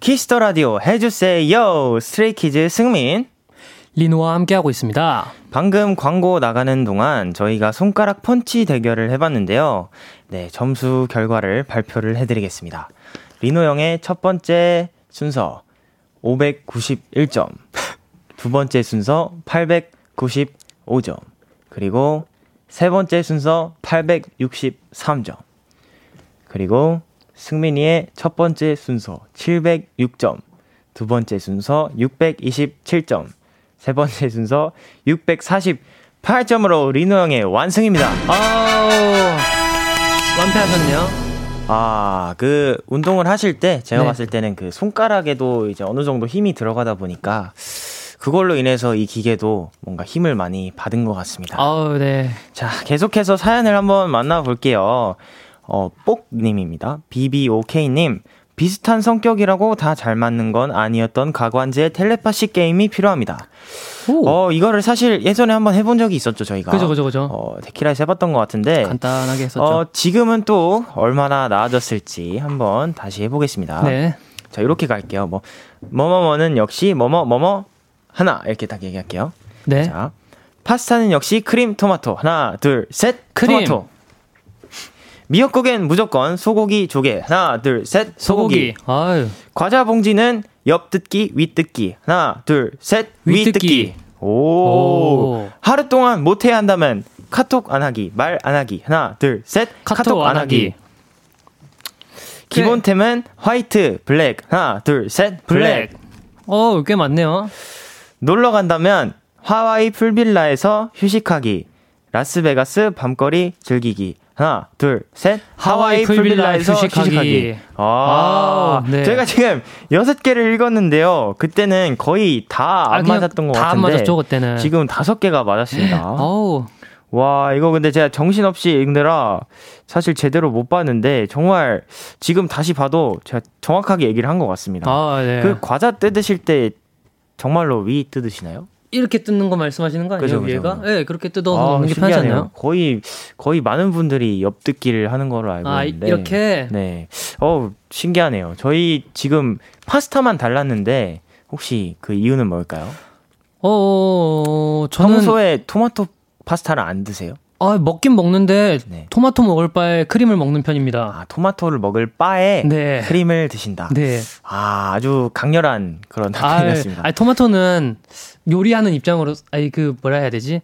Kiss the Radio 해주세요. Stray Kids 승민. 리노와 함께하고 있습니다. 방금 광고 나가는 동안 저희가 손가락 펀치 대결을 해봤는데요. 네, 점수 결과를 발표를 해드리겠습니다. 리노 형의 첫 번째 순서 591점, 두 번째 순서 895점, 그리고 세 번째 순서 863점, 그리고 승민이의 첫 번째 순서 706점, 두 번째 순서 627점, 세 번째 순서 648점으로 리노 형의 완승입니다. 아우, 완패하셨네요. 아, 그 운동을 하실 때 제가 네. 봤을 때는 그 손가락에도 이제 어느 정도 힘이 들어가다 보니까 그걸로 인해서 이 기계도 뭔가 힘을 많이 받은 것 같습니다. 아우, 네. 자, 계속해서 사연을 한번 만나볼게요. 어, 뽁님입니다. BBOK님. 비슷한 성격이라고 다 잘 맞는 건 아니었던 가관제의 텔레파시 게임이 필요합니다. 오. 어, 이거를 사실 예전에 한번 해본 적이 있었죠, 저희가. 그죠, 그죠, 그죠. 어, 데키라에서 해봤던 것 같은데. 간단하게 했었죠. 어, 지금은 또 얼마나 나아졌을지 한번 다시 해보겠습니다. 네. 자, 이렇게 갈게요. 뭐, 뭐뭐뭐는 역시 뭐뭐 뭐뭐 하나 이렇게 딱 얘기할게요. 네. 자, 파스타는 역시 크림 토마토 하나 둘 셋 크림. 토마토. 미역국엔 무조건 소고기 조개 하나 둘 셋 소고기. 소고기. 과자 봉지는 옆 뜯기 윗 뜯기 하나 둘 셋 윗 뜯기. 윗뜯기. 오. 오. 하루 동안 못 해야 한다면 카톡 안 하기 말 안 하기 하나 둘 셋 카톡 안 하기. 기본템은 화이트 블랙 하나 둘 셋 블랙. 어, 꽤 많네요. 놀러 간다면 하와이 pool villa에서 휴식하기. 라스베가스 밤거리 즐기기. 하나, 둘, 셋. 하와이 풀빌라에서 휴식하기. 아, 아, 네. 저희가 지금 여섯 개를 읽었는데요. 그때는 거의 다안 아, 맞았던 것 다 같은데. 안 맞았죠, 그때는. 지금 다섯 개가 맞았습니다. 어우. 와, 이거 근데 제가 정신없이 읽느라 사실 제대로 못 봤는데 정말 지금 다시 봐도 제가 정확하게 얘기를 한 것 같습니다. 아, 네. 그 과자 뜯으실 때 정말로 위 뜯으시나요? 이렇게 뜯는 거 말씀하시는 거 아니에요, 그죠. 위에가? 네, 그렇게 뜯어서 아, 먹는 게 신기하네요. 편하잖아요. 거의 거의 많은 분들이 옆뜯기를 하는 걸로 알고 아, 있는데. 이렇게? 네. 어, 신기하네요. 저희 지금 파스타만 달랐는데 혹시 그 이유는 뭘까요? 어, 저는 평소에 토마토 파스타를 안 드세요? 아, 먹긴 먹는데 네. 토마토 먹을 바에 크림을 먹는 편입니다. 아, 토마토를 먹을 바에 네. 크림을 드신다. 네. 아, 아주 강렬한 그런 아, 답변이었습니다. 아니, 토마토는 요리하는 입장으로 아니 그 뭐라 해야 되지?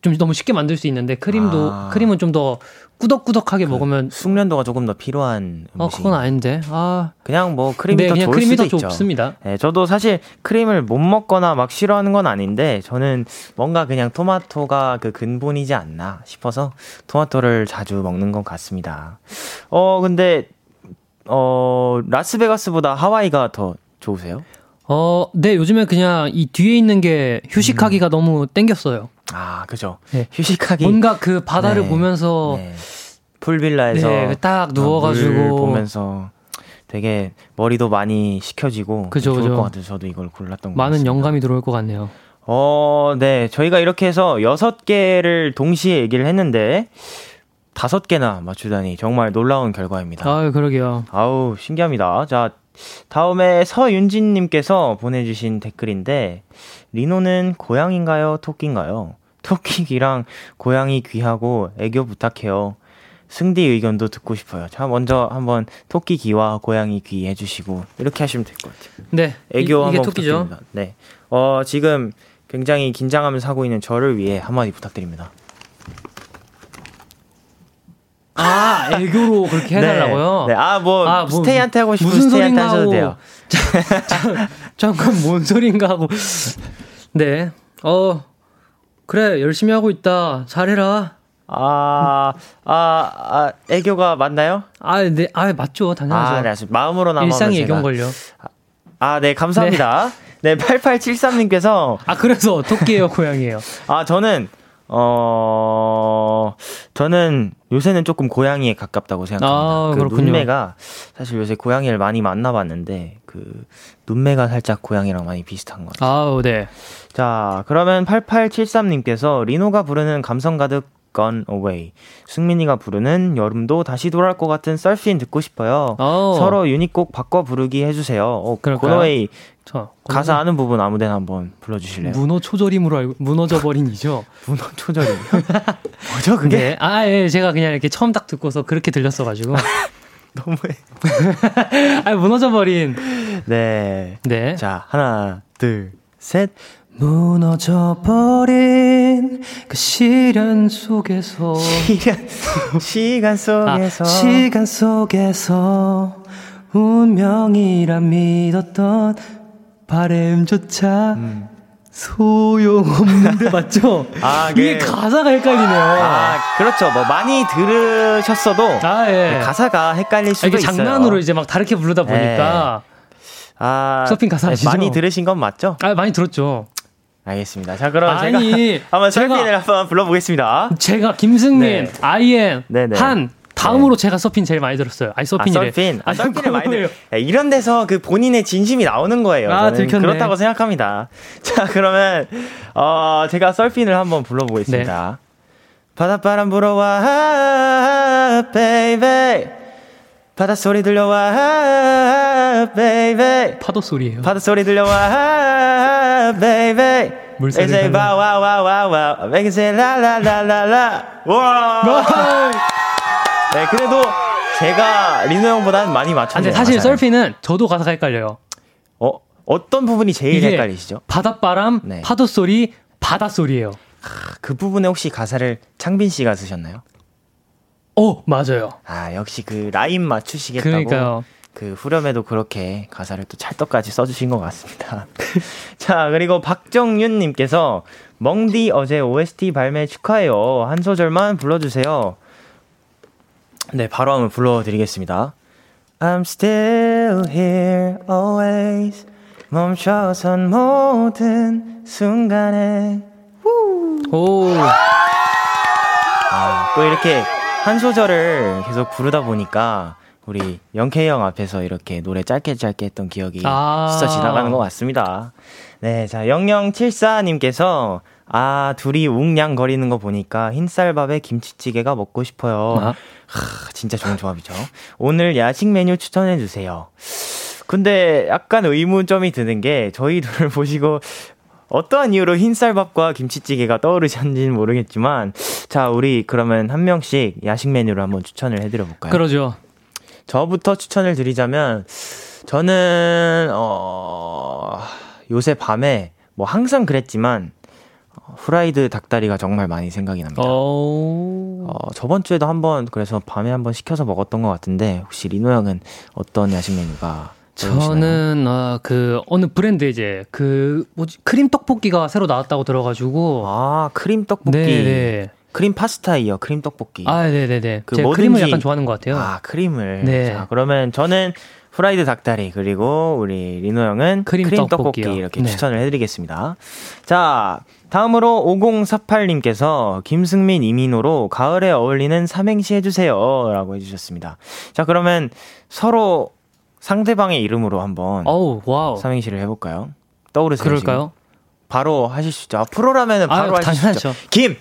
좀 너무 쉽게 만들 수 있는데 크림도 아. 크림은 좀 더 꾸덕꾸덕하게 먹으면 숙련도가 조금 더 필요한 음식. 어 그건 아닌데. 아. 그냥 뭐 크림이 네, 더 그냥 좋을 크림이 수도 더 있죠. 좋습니다. 네, 저도 사실 크림을 못 먹거나 막 싫어하는 건 아닌데 저는 뭔가 그냥 토마토가 그 근본이지 않나 싶어서 토마토를 자주 먹는 것 같습니다. 어, 근데 어, 라스베가스보다 하와이가 더 좋으세요? 어, 네, 요즘에 그냥 이 뒤에 있는 게 휴식하기가 너무 땡겼어요. 아, 그죠. 네. 휴식하기 뭔가 그 바다를 네, 보면서 네. 풀빌라에서 네, 딱물 누워가지고 보면서 되게 머리도 많이 식혀지고 그죠, 좋을 그죠. 것 같아서 저도 이걸 골랐던 것 많은 같습니다. 영감이 들어올 것 같네요. 어, 네. 저희가 이렇게 해서 여섯 개를 동시에 얘기를 했는데 다섯 개나 맞추다니 정말 놀라운 결과입니다. 아유, 그러게요. 아우, 신기합니다. 자, 다음에 서윤진님께서 보내주신 댓글인데, 리노는 고양인가요? 토끼인가요? 토끼기랑 고양이 귀하고 애교 부탁해요. 승디 의견도 듣고 싶어요. 자, 먼저 한번 토끼 귀와 고양이 귀 해주시고, 이렇게 하시면 될 것 같아요. 네. 애교 이, 한번 토끼죠. 부탁드립니다. 네. 어, 지금 굉장히 긴장하면서 하고 있는 저를 위해 한마디 부탁드립니다. 아, 애교로 그렇게 해달라고요? 네. 네. 아, 뭐, 아, 뭐, 스테이한테 하고 무슨 스테이한테 하셔도. 돼요. 잠깐 뭔 소린가 하고. 네. 어, 그래, 열심히 하고 있다. 잘해라. 아, 아, 아, 애교가 맞나요? 아, 네, 아, 맞죠. 당연하죠. 아, 네, 알겠습니다. 마음으로나마 일상이 제가- 애교인걸요. 아, 네, 감사합니다. 네, 8873님께서, 아, 그래서 토끼예요, 고양이에요. 아, 저는, 어, 저는 요새는 조금 고양이에 가깝다고 생각합니다. 아, 그 그렇군요. 눈매가, 사실 요새 고양이를 많이 만나봤는데, 그, 눈매가 살짝 고양이랑 많이 비슷한 것 같아요. 아우, 네. 자, 그러면 8873님께서 리노가 부르는 감성 가득 Gone Away. 승민이가 부르는 여름도 다시 돌아올 것 같은 서핑 듣고 싶어요. 오. 어. 서로 유닛곡 바꿔 부르기 해주세요. 어, Gone Away 저, 가사 아는 부분 아무데나 한번 불러주실래요? 문어 초절임으로 알고 무너져 버린 이죠. 문어 초절임. 뭐죠 그게? 네. 아 예, 제가 그냥 이렇게 처음 딱 듣고서 그렇게 들렸어가지고. 너무해. 아 무너져 버린. 네. 네. 자 하나 둘 셋. 무너져버린 그 시련 속에서 시련 시간 속에서 아, 시간 속에서 운명이라 믿었던 바램조차 음. 소용없는데 맞죠? 아, 이게 네. 가사가 헷갈리네요. 아, 그렇죠. 뭐 많이 들으셨어도 아, 예. 가사가 헷갈릴 수도 아, 이게 있어요. 장난으로 이제 막 다르게 부르다 보니까 네. 아, 서핑 가사 아시죠? 많이 들으신 건 맞죠? 아, 많이 들었죠. 알겠습니다. 자, 그럼 아니, 제가 한번 설빈을 한번 불러보겠습니다. 제가 김승민, 네. 아이엔, 한 다음으로 네. 제가 서핀 제일 많이 들었어요. 아니 Surfin'이래. 아, 서핀. 아, Surfin'을 많이 들. 네, 이런 데서 그 본인의 진심이 나오는 거예요. 아, 들켰네. 그렇다고 생각합니다. 자, 그러면 어 제가 Surfin'을 한번 불러보겠습니다. 네. 바닷바람 불어와, baby. 바닷소리 들려와, baby. 파도 소리예요. 바닷소리 들려와, baby. 물소리. 와와와와와. make it say la la la la la. 와. 네, 그래도 제가 리노 형보다는 많이 맞췄네요. 근데 사실 가사를. 서핑은 저도 가사가 헷갈려요. 어, 어떤 부분이 제일 헷갈리시죠? 바닷바람, 네. 파도 소리, 바다 소리예요. 그 부분에 혹시 가사를 창빈 씨가 쓰셨나요? 어, 맞아요. 아, 역시 그 라인 맞추시겠다고. 그러니까요. 그 후렴에도 그렇게 가사를 또 찰떡같이 써주신 것 같습니다. 자, 그리고 박정윤님께서 멍디 어제 OST 발매 축하해요. 한 소절만 불러주세요. 네, 바로 한번 불러드리겠습니다. I'm still here always 멈춰선 모든 순간에 오. 아, 또 이렇게 한 소절을 계속 부르다 보니까 우리 영케이 형 앞에서 이렇게 노래 짧게 짧게 했던 기억이 아~ 스쳐 지나가는 것 같습니다. 네, 자, 0074님께서 아, 둘이 웅냥거리는 거 보니까 흰쌀밥에 김치찌개가 먹고 싶어요. 아? 하, 진짜 좋은 조합이죠. 오늘 야식 메뉴 추천해 주세요. 근데 약간 의문점이 드는 게 저희들을 보시고 어떠한 이유로 흰쌀밥과 김치찌개가 떠오르셨는지는 모르겠지만 자, 우리 그러면 한 명씩 야식 메뉴를 한번 추천을 해 드려 볼까요? 그러죠. 저부터 추천을 드리자면 저는 어 요새 밤에 뭐 항상 그랬지만 후라이드 닭다리가 정말 많이 생각이 납니다. 어, 저번 주에도 한번 그래서 밤에 한번 시켜서 먹었던 것 같은데 혹시 리노 형은 어떤 야식 메뉴가 저는 어, 그 어느 브랜드 이제 그 뭐지? 크림 떡볶이가 새로 나왔다고 들어가지고. 아 크림 떡볶이. 네네. 네. 크림 파스타이요 크림 떡볶이 아 네네네 그 제가 크림을 약간 좋아하는 것 같아요 아 크림을 네 자, 그러면 저는 프라이드 닭다리 그리고 우리 리노 형은 크림, 크림 떡볶이 이렇게 네. 추천을 해드리겠습니다 자 다음으로 5048님께서 김승민 이민호로 가을에 어울리는 삼행시 해주세요. 라고 해주셨습니다. 자, 그러면 서로 상대방의 이름으로 한번 오우, wow. 삼행시를 해볼까요? 떠오르세요? 그럴까요? 지금? 바로 하실 수 있죠. 아, 프로라면 바로 아유, 하실 수 있죠. 김!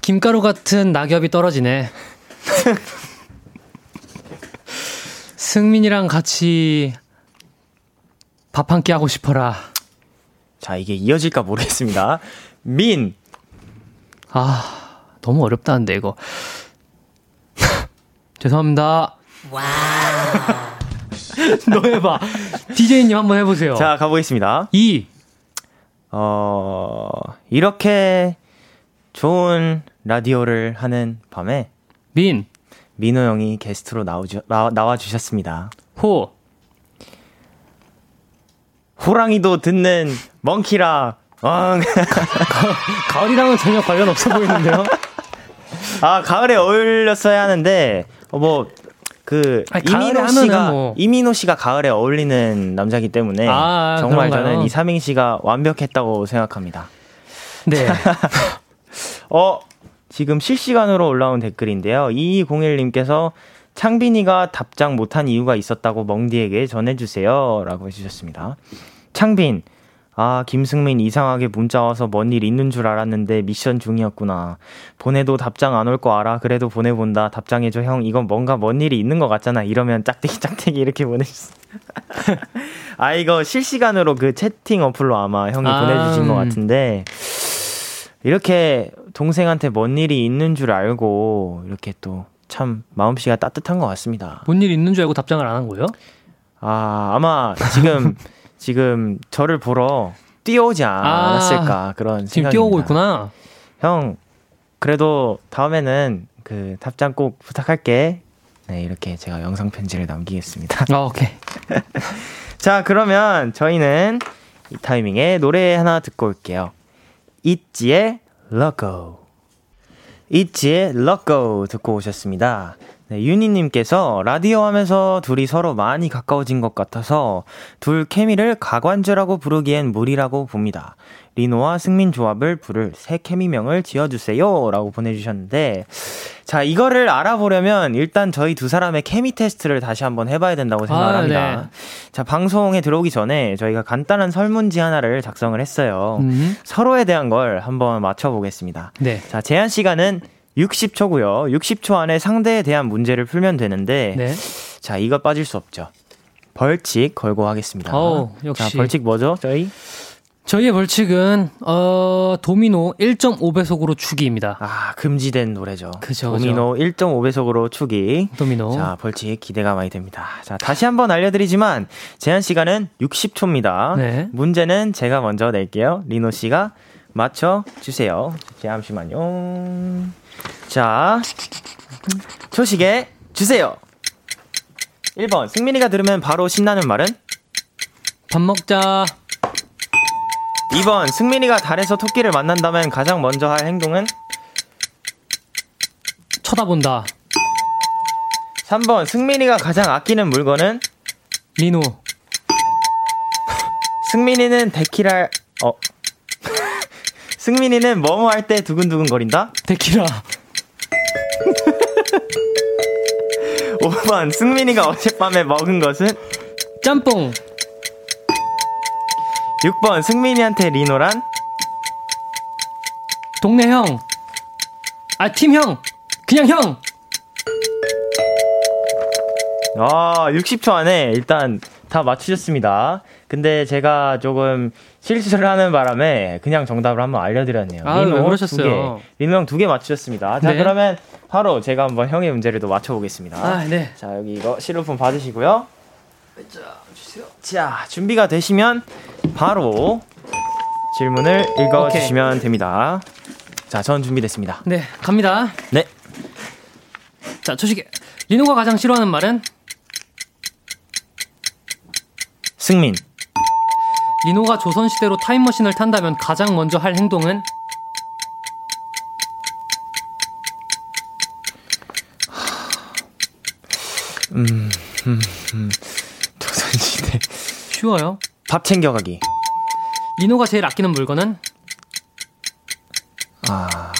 김가루 같은 낙엽이 떨어지네. 승민이랑 같이 밥 한 끼 하고 싶어라. 자, 이게 이어질까 모르겠습니다. 민. 아, 너무 어렵다는데, 이거. 죄송합니다. 와. 너 해봐. DJ님 한번 해보세요. 자, 가보겠습니다. 이. 어, 이렇게 좋은 라디오를 하는 밤에. 민. 민호 형이 게스트로 나오주, 나, 나와 주셨습니다. 호. 호랑이도 듣는 멍키라. 어. 가을이랑은 전혀 관련 없어 보이는데요? 아, 가을에 어울렸어야 하는데, 어, 뭐, 그, 이민호 씨가, 뭐. 이민호 씨가 가을에 어울리는 남자기 때문에, 아, 정말 그런가요? 저는 이 삼행 씨가 완벽했다고 생각합니다. 네. 어, 지금 실시간으로 올라온 댓글인데요. 2201님께서 창빈이가 답장 못한 이유가 있었다고 멍디에게 전해주세요. 라고 해주셨습니다. 창빈, 아, 김승민 이상하게 문자 와서 뭔 일 있는 줄 알았는데 미션 중이었구나. 보내도 답장 안 올 거 알아. 그래도 보내본다. 답장해줘, 형. 이건 뭔가 뭔 일이 있는 것 같잖아. 이러면 짝대기 짝대기 이렇게 보내주어 아, 이거 실시간으로 그 채팅 어플로 아마 형이 아, 보내주신 것 음. 같은데. 이렇게 동생한테 뭔 일이 있는 줄 알고 이렇게 또 참 마음씨가 따뜻한 것 같습니다. 뭔 일 있는 줄 알고 답장을 안 한 거예요? 아, 아마 지금 지금 저를 보러 뛰어오지 않았을까 아, 그런 지금 생각입니다. 뛰어오고 있구나. 형 그래도 다음에는 그 답장 꼭 부탁할게. 네 이렇게 제가 영상 편지를 남기겠습니다. 아 오케이. 자 그러면 저희는 이 타이밍에 노래 하나 듣고 올게요. 있지의 Logo. 있지의 Logo 듣고 오셨습니다. 네, 윤희님께서 라디오 하면서 둘이 서로 많이 가까워진 것 같아서 둘 케미를 가관제라고 부르기엔 무리라고 봅니다. 리노와 승민 조합을 부를 새 케미명을 지어주세요. 라고 보내주셨는데, 자, 이거를 알아보려면 일단 저희 두 사람의 케미 테스트를 다시 한번 해봐야 된다고 생각을 아, 합니다. 네. 자, 방송에 들어오기 전에 저희가 간단한 설문지 하나를 작성을 했어요. 음. 서로에 대한 걸 한번 맞춰보겠습니다. 네. 자, 제한 시간은 60초고요. 60초 안에 상대에 대한 문제를 풀면 되는데 네. 자, 이거 빠질 수 없죠. 벌칙 걸고 하겠습니다. 오. 자, 벌칙 뭐죠? 저희 저희의 벌칙은 어 도미노 1.5배속으로 추기입니다. 아 금지된 노래죠. 그죠. 도미노 그죠. 1.5배속으로 추기. 도미노. 자 벌칙 기대가 많이 됩니다. 자 다시 한번 알려드리지만 제한 시간은 60초입니다. 네. 문제는 제가 먼저 낼게요. 리노 씨가 맞춰 주세요. 잠시만요. 자, 초식에 주세요. 1번, 승민이가 들으면 바로 신나는 말은? 밥 먹자. 2번, 승민이가 달에서 토끼를 만난다면 가장 먼저 할 행동은? 쳐다본다. 3번, 승민이가 가장 아끼는 물건은? 민호. 승민이는 데키라, 어. 승민이는 뭐뭐 할 때 두근두근 거린다? 데키라. 5번 승민이가 어젯밤에 먹은 것은 짬뽕 6번 승민이한테 리노란 동네 형. 아, 팀 형. 그냥 형. 아, 60초 안에 일단 다 맞추셨습니다. 근데 제가 조금 실수를 하는 바람에 그냥 정답을 한번 알려드렸네요. 아, 리노 그러셨어요? 리노 형 두 개 맞추셨습니다. 자, 네. 그러면 바로 제가 한번 형의 문제를 또 맞춰보겠습니다. 아, 네. 자, 여기 이거 실로폰 받으시고요. 자. 자, 준비가 되시면 바로 질문을 읽어주시면 오케이. 됩니다. 자, 전 준비됐습니다. 네, 갑니다. 네. 자, 초식에 리노가 가장 싫어하는 말은? 승민. 리노가 조선시대로 타임머신을 탄다면 가장 먼저 할 행동은? 음, 음, 음. 조선시대. 쉬워요. 밥 챙겨가기. 리노가 제일 아끼는 물건은? 아.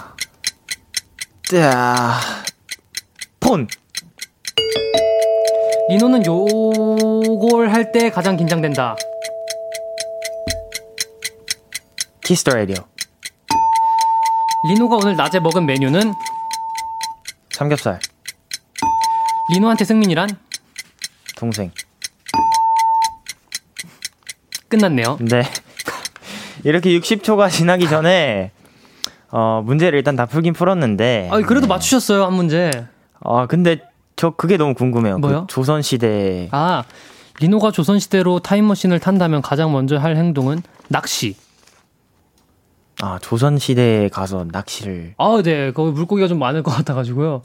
뜨아. 폰. 리노는 요걸 할 때 가장 긴장된다. 키스터 라디오. 리노가 오늘 낮에 먹은 메뉴는 삼겹살. 리노한테 승민이란 동생. 끝났네요. 네. 이렇게 60초가 지나기 전에 어, 문제를 일단 다 풀긴 풀었는데. 아, 그래도 네. 맞추셨어요 한 문제. 아, 근데 저 그게 너무 궁금해요. 그 뭐요? 그 조선 시대. 아, 리노가 조선 시대로 타임머신을 탄다면 가장 먼저 할 행동은 낚시. 아, 조선 시대에 가서 낚시를. 아, 네. 거기 물고기가 좀 많을 것 같아 가지고요.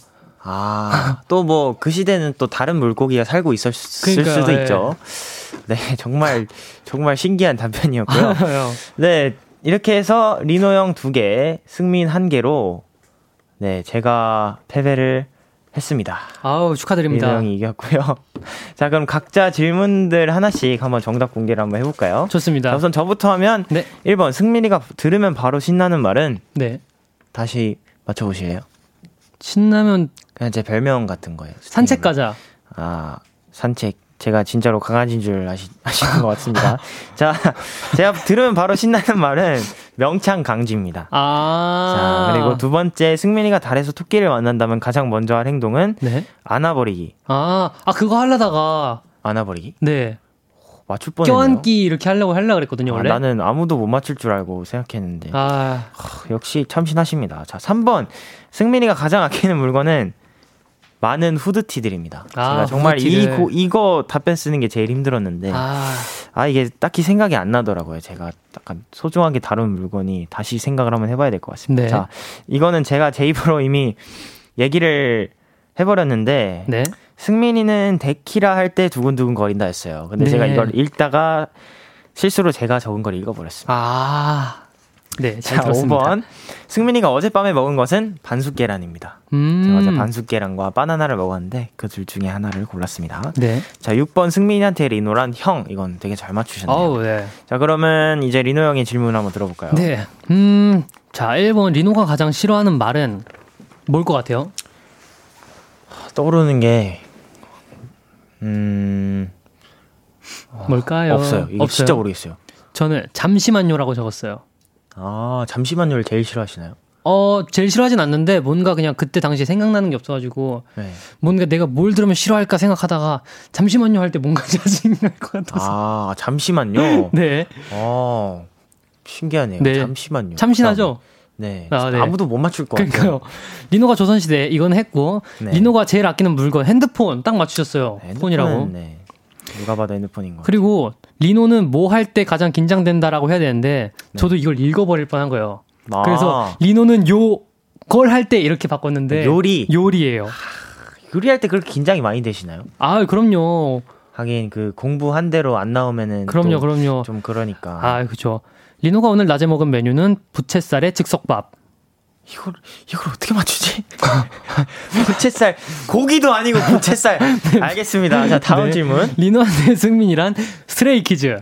아, 또 뭐, 그 시대는 또 다른 물고기가 살고 있었을 그러니까요, 수도 네. 있죠. 네, 정말, 정말 신기한 단편이었고요. 네, 이렇게 해서 리노 형 두 개, 승민 한 개로, 네, 제가 패배를 했습니다. 아우 축하드립니다. 이명이 이겼고요. 자 그럼 각자 질문들 하나씩 한번 정답 공개를 한번 해 볼까요? 좋습니다. 자, 우선 저부터 하면 네. 1번 승민이가 들으면 바로 신나는 말은 네. 다시 맞춰 보실래요? 신나면 그냥 제 별명 같은 거예요. 산책 가자. 아 산책 제가 진짜로 강아지인 줄 아시, 아시는 것 같습니다. 자, 제가 들으면 바로 신나는 말은 명창 강지입니다. 아. 자, 그리고 두 번째 승민이가 달에서 토끼를 만난다면 가장 먼저 할 행동은 네. 안아버리기. 아, 아 그거 하려다가 안아버리기? 네. 맞출 뻔했네요. 껴안기 이렇게 하려고 하려고 그랬거든요, 아, 원래. 나는 아무도 못 맞출 줄 알고 생각했는데. 아, 역시 참신하십니다. 자, 3번. 승민이가 가장 아끼는 물건은 많은 후드티들입니다. 아, 제가 정말 이, 후드티들. 고, 이거 답변 쓰는 게 제일 힘들었는데. 아. 아, 이게 딱히 생각이 안 나더라고요. 제가 약간 소중하게 다룬 물건이 다시 생각을 한번 해봐야 될 것 같습니다. 네. 자, 이거는 제가 제 입으로 이미 얘기를 해버렸는데. 네. 승민이는 데키라 할 때 두근두근 거린다 했어요. 근데 네. 제가 이걸 읽다가 실수로 제가 적은 걸 읽어버렸습니다. 아. 네, 잘 자, 들었습니다. 5번. 승민이가 어젯밤에 먹은 것은 반숙 계란입니다. 음. 제가 어제 반숙 계란과 바나나를 먹었는데 그 둘 중에 하나를 골랐습니다. 네. 자, 6번 승민이한테 리노란 형. 이건 되게 잘 맞추셨네요. 어우, 네. 자, 그러면 이제 리노 형의 질문 한번 들어볼까요? 네. 음. 자, 1번 리노가 가장 싫어하는 말은 뭘 것 같아요? 떠오르는 게 음, 뭘까요? 없어요. 이게 없어요? 진짜 모르겠어요. 저는 잠시만요라고 적었어요. 아, 잠시만요를 제일 싫어하시나요? 어, 제일 싫어하진 않는데 뭔가 그냥 그때 당시에 생각나는 게 없어가지고 네. 뭔가 내가 뭘 들으면 싫어할까 생각하다가 잠시만요 할 때 뭔가 짜증날 것 같아서. 아, 잠시만요. 네. 어, 신기하네요. 네. 잠시만요. 참신하죠? 네. 아, 네. 아무도 못 맞출 것 같아요. 그러니까요. 리노가 조선시대 이건 했고 네. 리노가 제일 아끼는 물건 핸드폰 딱 맞추셨어요. 네, 폰이라고. 핸드폰은, 네. 누가 봐도 핸드폰인 거. 그리고 리노는 뭐 할 때 가장 긴장된다라고 해야 되는데 저도 이걸 읽어버릴 뻔한 거예요. 아, 그래서 리노는 요 걸 할 때 이렇게 바꿨는데 요리. 요리예요. 요리할 때 그렇게 긴장이 많이 되시나요? 아, 그럼요. 하긴 그 공부한 대로 안 나오면은 그럼요, 또 그럼요. 좀 그러니까. 아, 그죠. 리노가 오늘 낮에 먹은 메뉴는 부채살에 즉석밥. 이걸 이걸 어떻게 맞추지? 부채살 고기도 아니고 부채살. 알겠습니다. 자 다음 네. 질문. 리노한테 승민이란 스트레이키즈.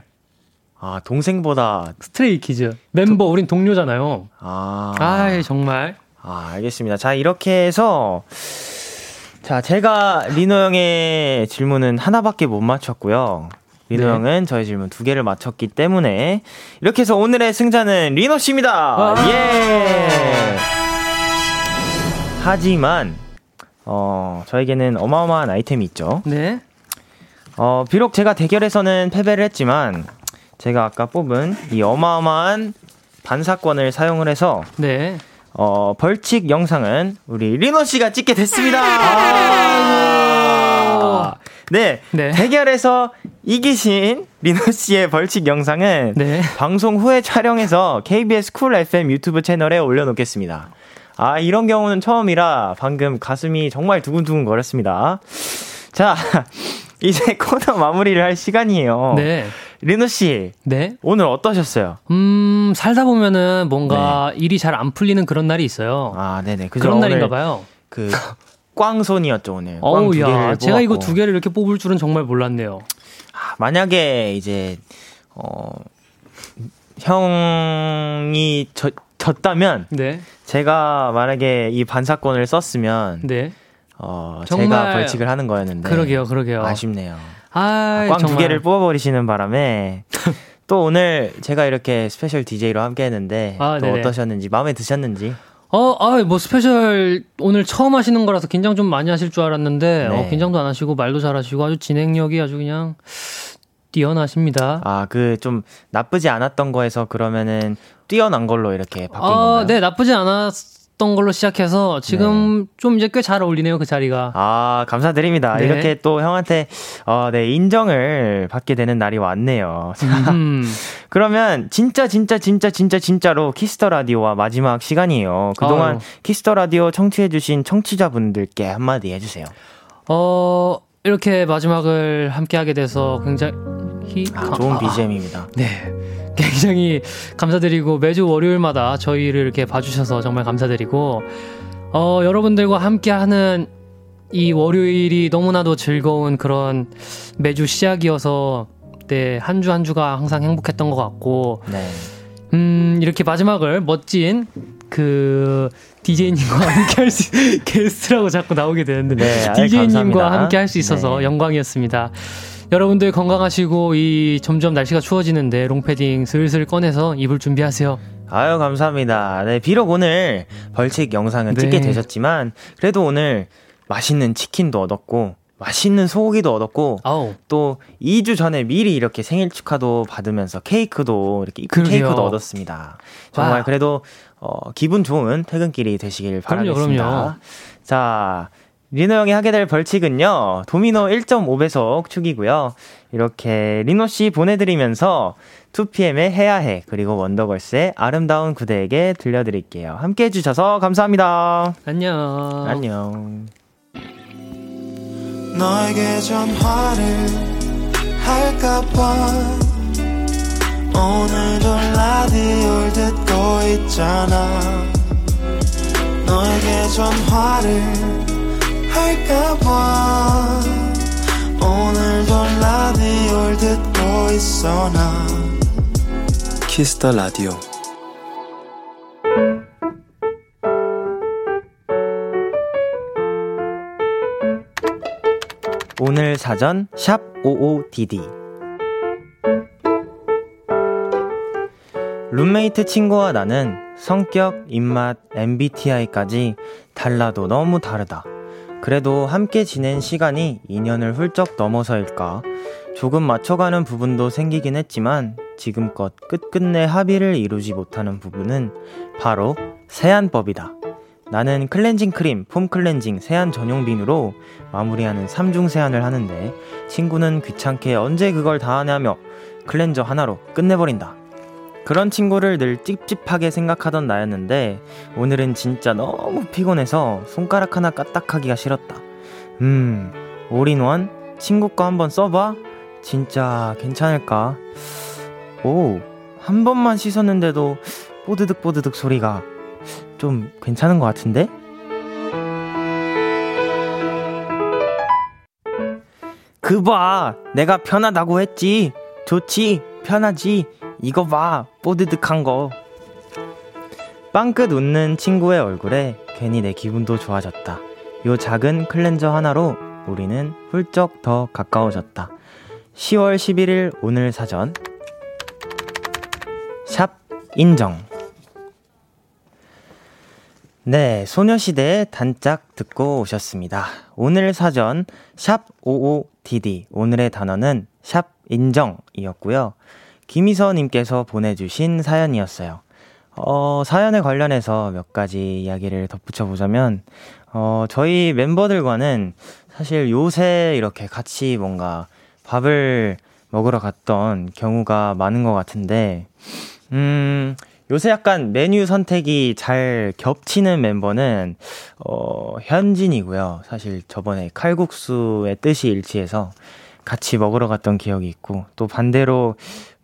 아 동생보다 스트레이키즈. 멤버, 우린 동료잖아요. 아. 아, 정말. 아, 알겠습니다. 자, 이렇게 해서 자, 제가 리노 형의 질문은 하나밖에 못 맞췄고요. 리노 네. 형은 저의 질문 두 개를 맞췄기 때문에 이렇게 해서 오늘의 승자는 리노 씨입니다. 와. 예. 하지만 어, 저에게는 어마어마한 아이템이 있죠. 네. 어, 비록 제가 대결에서는 패배를 했지만 제가 아까 뽑은 이 어마어마한 반사권을 사용을 해서 네. 어, 벌칙 영상은 우리 리노 씨가 찍게 됐습니다. 네, 네. 대결에서 이기신 리노 씨의 벌칙 영상은 네. 방송 후에 촬영해서 KBS 쿨 FM 유튜브 채널에 올려놓겠습니다. 아, 이런 경우는 처음이라 방금 가슴이 정말 두근두근 거렸습니다. 자, 이제 코너 마무리를 할 시간이에요. 네. 리노 씨, 네. 오늘 어떠셨어요? 음, 살다 보면은 뭔가 일이 잘 안 풀리는 그런 날이 있어요. 아, 네네. 그죠? 그런 날인가 봐요. 그 꽝손이었죠 오늘. 꽝 어우, 두 야. 개를 제가 이거. 두 개를 이렇게 뽑을 줄은 정말 몰랐네요. 아, 만약에 이제 어 형이 졌, 졌다면 네. 제가 만약에 이 반사권을 썼으면 네. 어 제가 벌칙을 하는 거였는데 그러게요, 그러게요. 아쉽네요. 아, 꽝두 정말. 개를 뽑아버리시는 바람에 또 오늘 제가 이렇게 special DJ로 함께 했는데 아, 또 네네. 어떠셨는지 마음에 드셨는지 어, 아, 뭐 special 오늘 처음 하시는 거라서 긴장 좀 많이 하실 줄 알았는데 네. 어, 긴장도 안 하시고 말도 잘하시고 아주 진행력이 아주 그냥 뛰어나십니다. 아 그 좀 나쁘지 않았던 거에서 그러면은 뛰어난 걸로 이렇게 바뀐 아, 건가요? 네, 나쁘지 않았 던 걸로 시작해서 지금 좀 이제 꽤 잘 어울리네요, 그 자리가. 아, 감사드립니다. 네. 이렇게 또 형한테, 어, 네, 인정을 받게 되는 날이 왔네요. 자, 음. 그러면 진짜, 진짜, 진짜, 진짜, 진짜로 키스터 라디오와 마지막 시간이에요. 그동안 아유. 키스터 라디오 청취해주신 청취자분들께 한마디 해주세요. 어, 이렇게 마지막을 함께 하게 돼서 굉장히 아, 좋은 아, BGM입니다. 네. 굉장히 감사드리고 매주 월요일마다 저희를 이렇게 봐주셔서 정말 감사드리고 어, 여러분들과 함께하는 이 월요일이 너무나도 즐거운 그런 매주 시작이어서 네, 한주 한 주가 항상 행복했던 것 같고 네. 음, 이렇게 마지막을 멋진 그 DJ님과 함께 할 수, 게스트라고 자꾸 나오게 되는데, 네, 감사합니다. 함께 할 수 있어서 네. 영광이었습니다. 여러분들 건강하시고 이 점점 날씨가 추워지는데 롱패딩 슬슬 꺼내서 입을 준비하세요. 아유 감사합니다. 네 비록 오늘 벌칙 영상은 네. 찍게 되셨지만 그래도 오늘 맛있는 치킨도 얻었고 맛있는 소고기도 얻었고 아우. 또 2주 전에 미리 이렇게 생일 축하도 받으면서 케이크도 이렇게 그러게요. 케이크도 얻었습니다. 정말 와. 그래도 어, 기분 좋은 퇴근길이 되시길 바라겠습니다. 그럼요, 그럼요. 자, 리노 형이 하게 될 벌칙은요. 도미노 1.5배속 축이고요. 이렇게 리노 씨 보내드리면서 2PM의 해야 해 그리고 원더걸스의 아름다운 그대에게 들려드릴게요. 함께 해주셔서 감사합니다. 안녕. 안녕. 너에게 전화를 할까봐 오늘도 라디오를 듣고 있잖아 너에게 전화를 할까봐 오늘도 라디오를 듣고 있어 나. 키스터 라디오. 오늘 사전 샵 55DD 룸메이트 친구와 나는 성격, 입맛, MBTI까지 달라도 너무 다르다. 그래도 함께 지낸 시간이 2년을 훌쩍 넘어서일까 조금 맞춰가는 부분도 생기긴 했지만 지금껏 끝끝내 합의를 이루지 못하는 부분은 바로 세안법이다. 나는 클렌징 크림, foam cleansing, 세안 전용 비누로 마무리하는 3중 세안을 하는데 친구는 귀찮게 언제 그걸 다 하냐며 클렌저 하나로 끝내버린다. 그런 친구를 늘 찝찝하게 생각하던 나였는데 오늘은 진짜 너무 피곤해서 손가락 하나 까딱하기가 싫었다. 음, 올인원? 친구 거 한번 써봐? 진짜 괜찮을까? 오, 한 번만 씻었는데도 뽀드득 뽀드득 소리가 좀 괜찮은 것 같은데? 거 봐, 내가 편하다고 했지. 좋지, 편하지. 이거 봐, 뽀드득한 거. 빵긋 웃는 친구의 얼굴에 괜히 내 기분도 좋아졌다. 요 작은 클렌저 하나로 우리는 훌쩍 더 가까워졌다. 10월 11일 오늘 사전. 샵 인정. 네, 소녀시대 단짝 듣고 오셨습니다. 오늘 사전 샵 55DD 오늘의 단어는 샵 인정이었고요. 김희서님께서 보내주신 사연이었어요. 어, 사연에 관련해서 몇 가지 이야기를 덧붙여 보자면, 어, 저희 멤버들과는 사실 요새 이렇게 같이 뭔가 밥을 먹으러 갔던 경우가 많은 것 같은데, 음, 요새 약간 메뉴 선택이 잘 겹치는 멤버는 어, 현진이고요. 사실 저번에 칼국수의 뜻이 일치해서 같이 먹으러 갔던 기억이 있고 또 반대로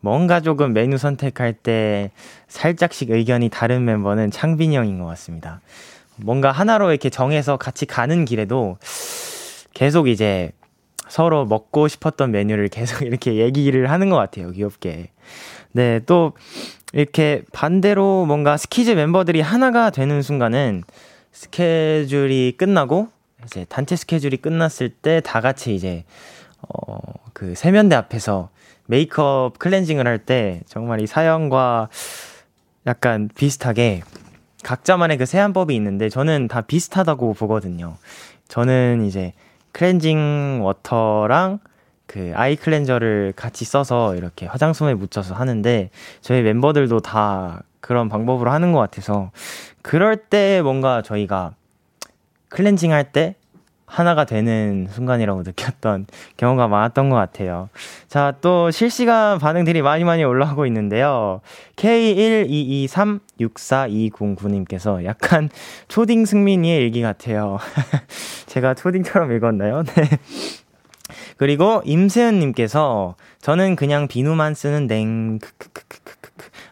뭔가 조금 메뉴 선택할 때 살짝씩 의견이 다른 멤버는 창빈이 형인 것 같습니다. 뭔가 하나로 이렇게 정해서 같이 가는 길에도 계속 이제 서로 먹고 싶었던 메뉴를 계속 이렇게 얘기를 하는 것 같아요. 귀엽게. 네, 또 이렇게 반대로 뭔가 스키즈 멤버들이 하나가 되는 순간은 스케줄이 끝나고 이제 단체 스케줄이 끝났을 때 다 같이 이제 어 그 세면대 앞에서 메이크업 cleansing을 할 때 정말 이 사연과 약간 비슷하게 각자만의 그 세안법이 있는데 저는 다 비슷하다고 보거든요. 저는 이제 cleansing water랑 그 eye cleanser를 같이 써서 이렇게 화장솜에 묻혀서 하는데 저희 멤버들도 다 그런 방법으로 하는 것 같아서 그럴 때 뭔가 저희가 클렌징 할 때 하나가 되는 순간이라고 느꼈던 경우가 많았던 것 같아요. 자, 또 실시간 반응들이 많이 많이 올라오고 있는데요. K122364209님께서 약간 초딩 승민이의 일기 같아요. 제가 초딩처럼 읽었나요? 네. 그리고 임세은님께서 저는 그냥 비누만 쓰는 냉.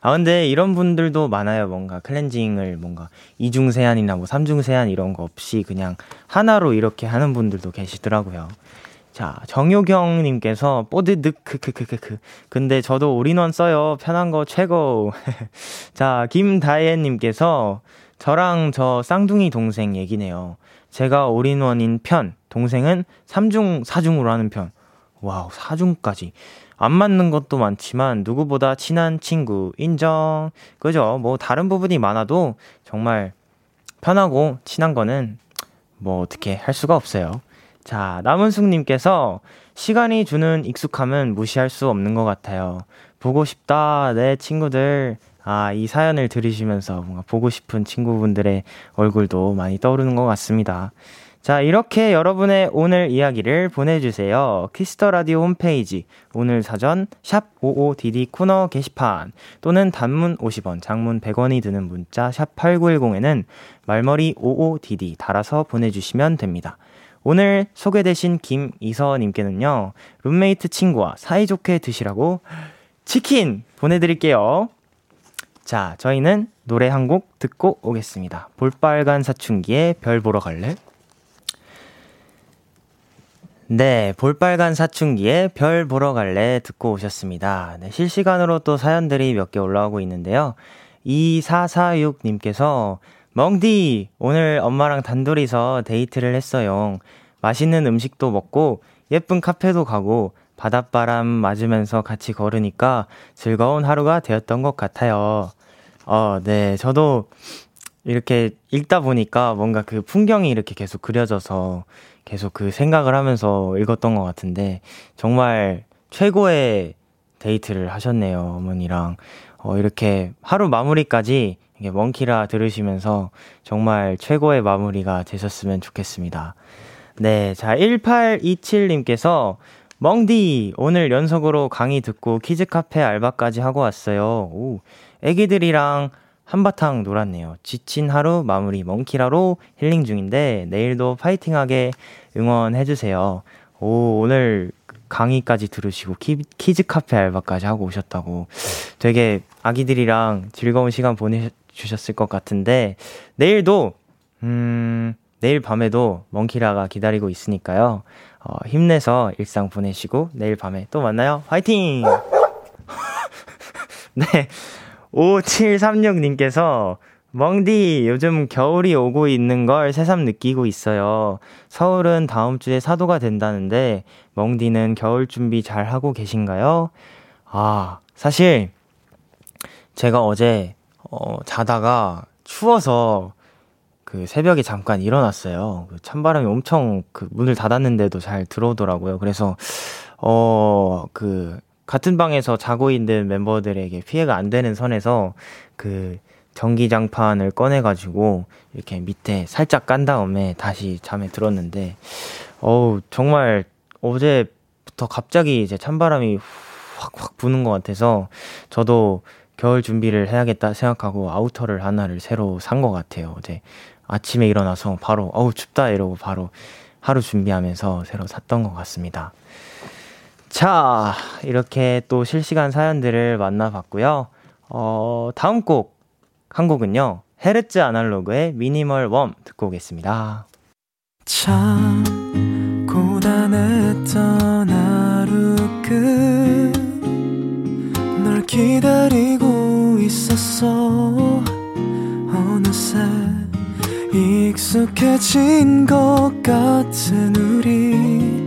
아 근데 이런 분들도 많아요. 뭔가 클렌징을 뭔가 이중 세안이나 뭐 삼중 세안 이런 거 없이 그냥 하나로 이렇게 하는 분들도 계시더라고요. 자, 정효경 님께서 뽀드득 크크크크크. 근데 저도 올인원 써요. 편한 거 최고. 자, 김다혜 님께서 저랑 저 쌍둥이 동생 얘기네요. 제가 all-in-one인 편, 동생은 3중, 4중으로 하는 편. wow, 사중까지. 안 맞는 것도 많지만 누구보다 친한 친구 인정. 그죠? 뭐 다른 부분이 많아도 정말 편하고 친한 거는 뭐 어떻게 할 수가 없어요. 자, 남은숙님께서 시간이 주는 익숙함은 무시할 수 없는 것 같아요. 보고 싶다, 내 친구들. 아, 이 사연을 들으시면서 뭔가 보고 싶은 친구분들의 얼굴도 많이 떠오르는 것 같습니다. 자, 이렇게 여러분의 오늘 이야기를 보내주세요. 키스터 라디오 홈페이지, 오늘 사전, 샵 55DD 코너 게시판, 또는 단문 50원, 장문 100원이 드는 문자, 샵 8910에는 말머리 55DD 달아서 보내주시면 됩니다. 오늘 소개되신 김이서님께는요, 룸메이트 친구와 사이좋게 드시라고 치킨 보내드릴게요. 자, 저희는 노래 한 곡 듣고 오겠습니다. 볼빨간 사춘기의 별 보러 갈래? 네, 볼빨간 사춘기에 별 보러 갈래 듣고 오셨습니다. 네, 실시간으로 또 사연들이 몇 개 올라오고 있는데요. 2446님께서 멍디, 오늘 엄마랑 단둘이서 데이트를 했어요. 맛있는 음식도 먹고 예쁜 카페도 가고 바닷바람 맞으면서 같이 걸으니까 즐거운 하루가 되었던 것 같아요. 어, 네. 저도 이렇게 읽다 보니까 뭔가 그 풍경이 이렇게 계속 그려져서 계속 그 생각을 하면서 읽었던 것 같은데 정말 최고의 데이트를 하셨네요, 어머니랑. 어, 이렇게 하루 마무리까지 이게 멍키라 들으시면서 정말 최고의 마무리가 되셨으면 좋겠습니다. 네, 자, 1827님께서 멍디, 오늘 연속으로 강의 듣고 키즈 카페 알바까지 하고 왔어요. 오, 애기들이랑 한바탕 놀았네요. 지친 하루 마무리 멍키라로 힐링 중인데 내일도 파이팅하게 응원해주세요. 오, 오늘 강의까지 들으시고 키, 키즈 카페 알바까지 하고 오셨다고 되게 아기들이랑 즐거운 시간 보내주셨을 것 같은데 내일도, 음, 내일 밤에도 멍키라가 기다리고 있으니까요. 어, 힘내서 일상 보내시고 내일 밤에 또 만나요. 화이팅! 네. 5736님께서 멍디, 요즘 겨울이 오고 있는 걸 새삼 느끼고 있어요. 서울은 다음 주에 사도가 된다는데, 멍디는 겨울 준비 잘 하고 계신가요? 아, 사실, 제가 어제, 어, 자다가 추워서 그 새벽에 잠깐 일어났어요. 그 찬바람이 엄청 그 문을 닫았는데도 잘 들어오더라고요. 그래서, 어, 그, 같은 방에서 자고 있는 멤버들에게 피해가 안 되는 선에서 그 전기장판을 꺼내가지고 이렇게 밑에 살짝 깐 다음에 다시 잠에 들었는데, 어우, 정말 어제부터 갑자기 이제 찬바람이 확확 부는 것 같아서 저도 겨울 준비를 해야겠다 생각하고 아우터를 하나를 새로 산 것 같아요. 어제 아침에 일어나서 바로, 어우, 춥다 이러고 바로 하루 준비하면서 새로 샀던 것 같습니다. 자, 이렇게 또 실시간 사연들을 만나봤고요. 어, 다음 곡, 한 곡은요. 헤르츠 아날로그의 미니멀 웜 듣고 오겠습니다. 참, 고단했던 하루 끝널 기다리고 있었어. 어느새 익숙해진 것 같은 우리.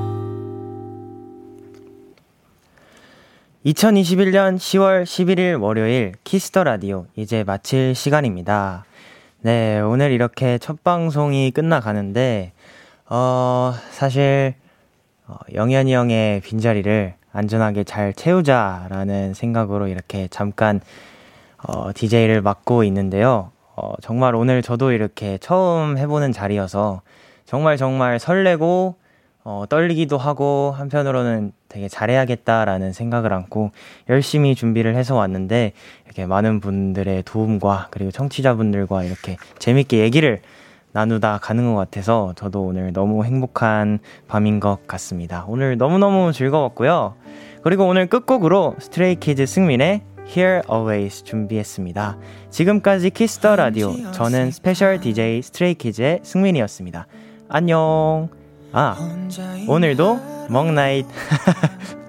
2021년 10월 11일 월요일 Kiss the Radio 이제 마칠 시간입니다. 네, 오늘 이렇게 첫 방송이 끝나가는데, 어, 사실, 어, 영현이 형의 빈자리를 안전하게 잘 채우자라는 생각으로 이렇게 잠깐, 어, DJ를 맡고 있는데요. 어, 정말 오늘 저도 이렇게 처음 해보는 자리여서 정말 정말 설레고 어, 떨리기도 하고 한편으로는 되게 잘해야겠다라는 생각을 안고 열심히 준비를 해서 왔는데 이렇게 많은 분들의 도움과 그리고 청취자분들과 이렇게 재밌게 얘기를 나누다 가는 것 같아서 저도 오늘 너무 행복한 밤인 것 같습니다. 오늘 너무너무 즐거웠고요. 그리고 오늘 끝곡으로 Stray Kids 승민의 Here Always 준비했습니다. 지금까지 Kiss the Radio. 저는 스페셜 DJ 스트레이키즈의 승민이었습니다. 안녕. 아, 오늘도 멍나잇.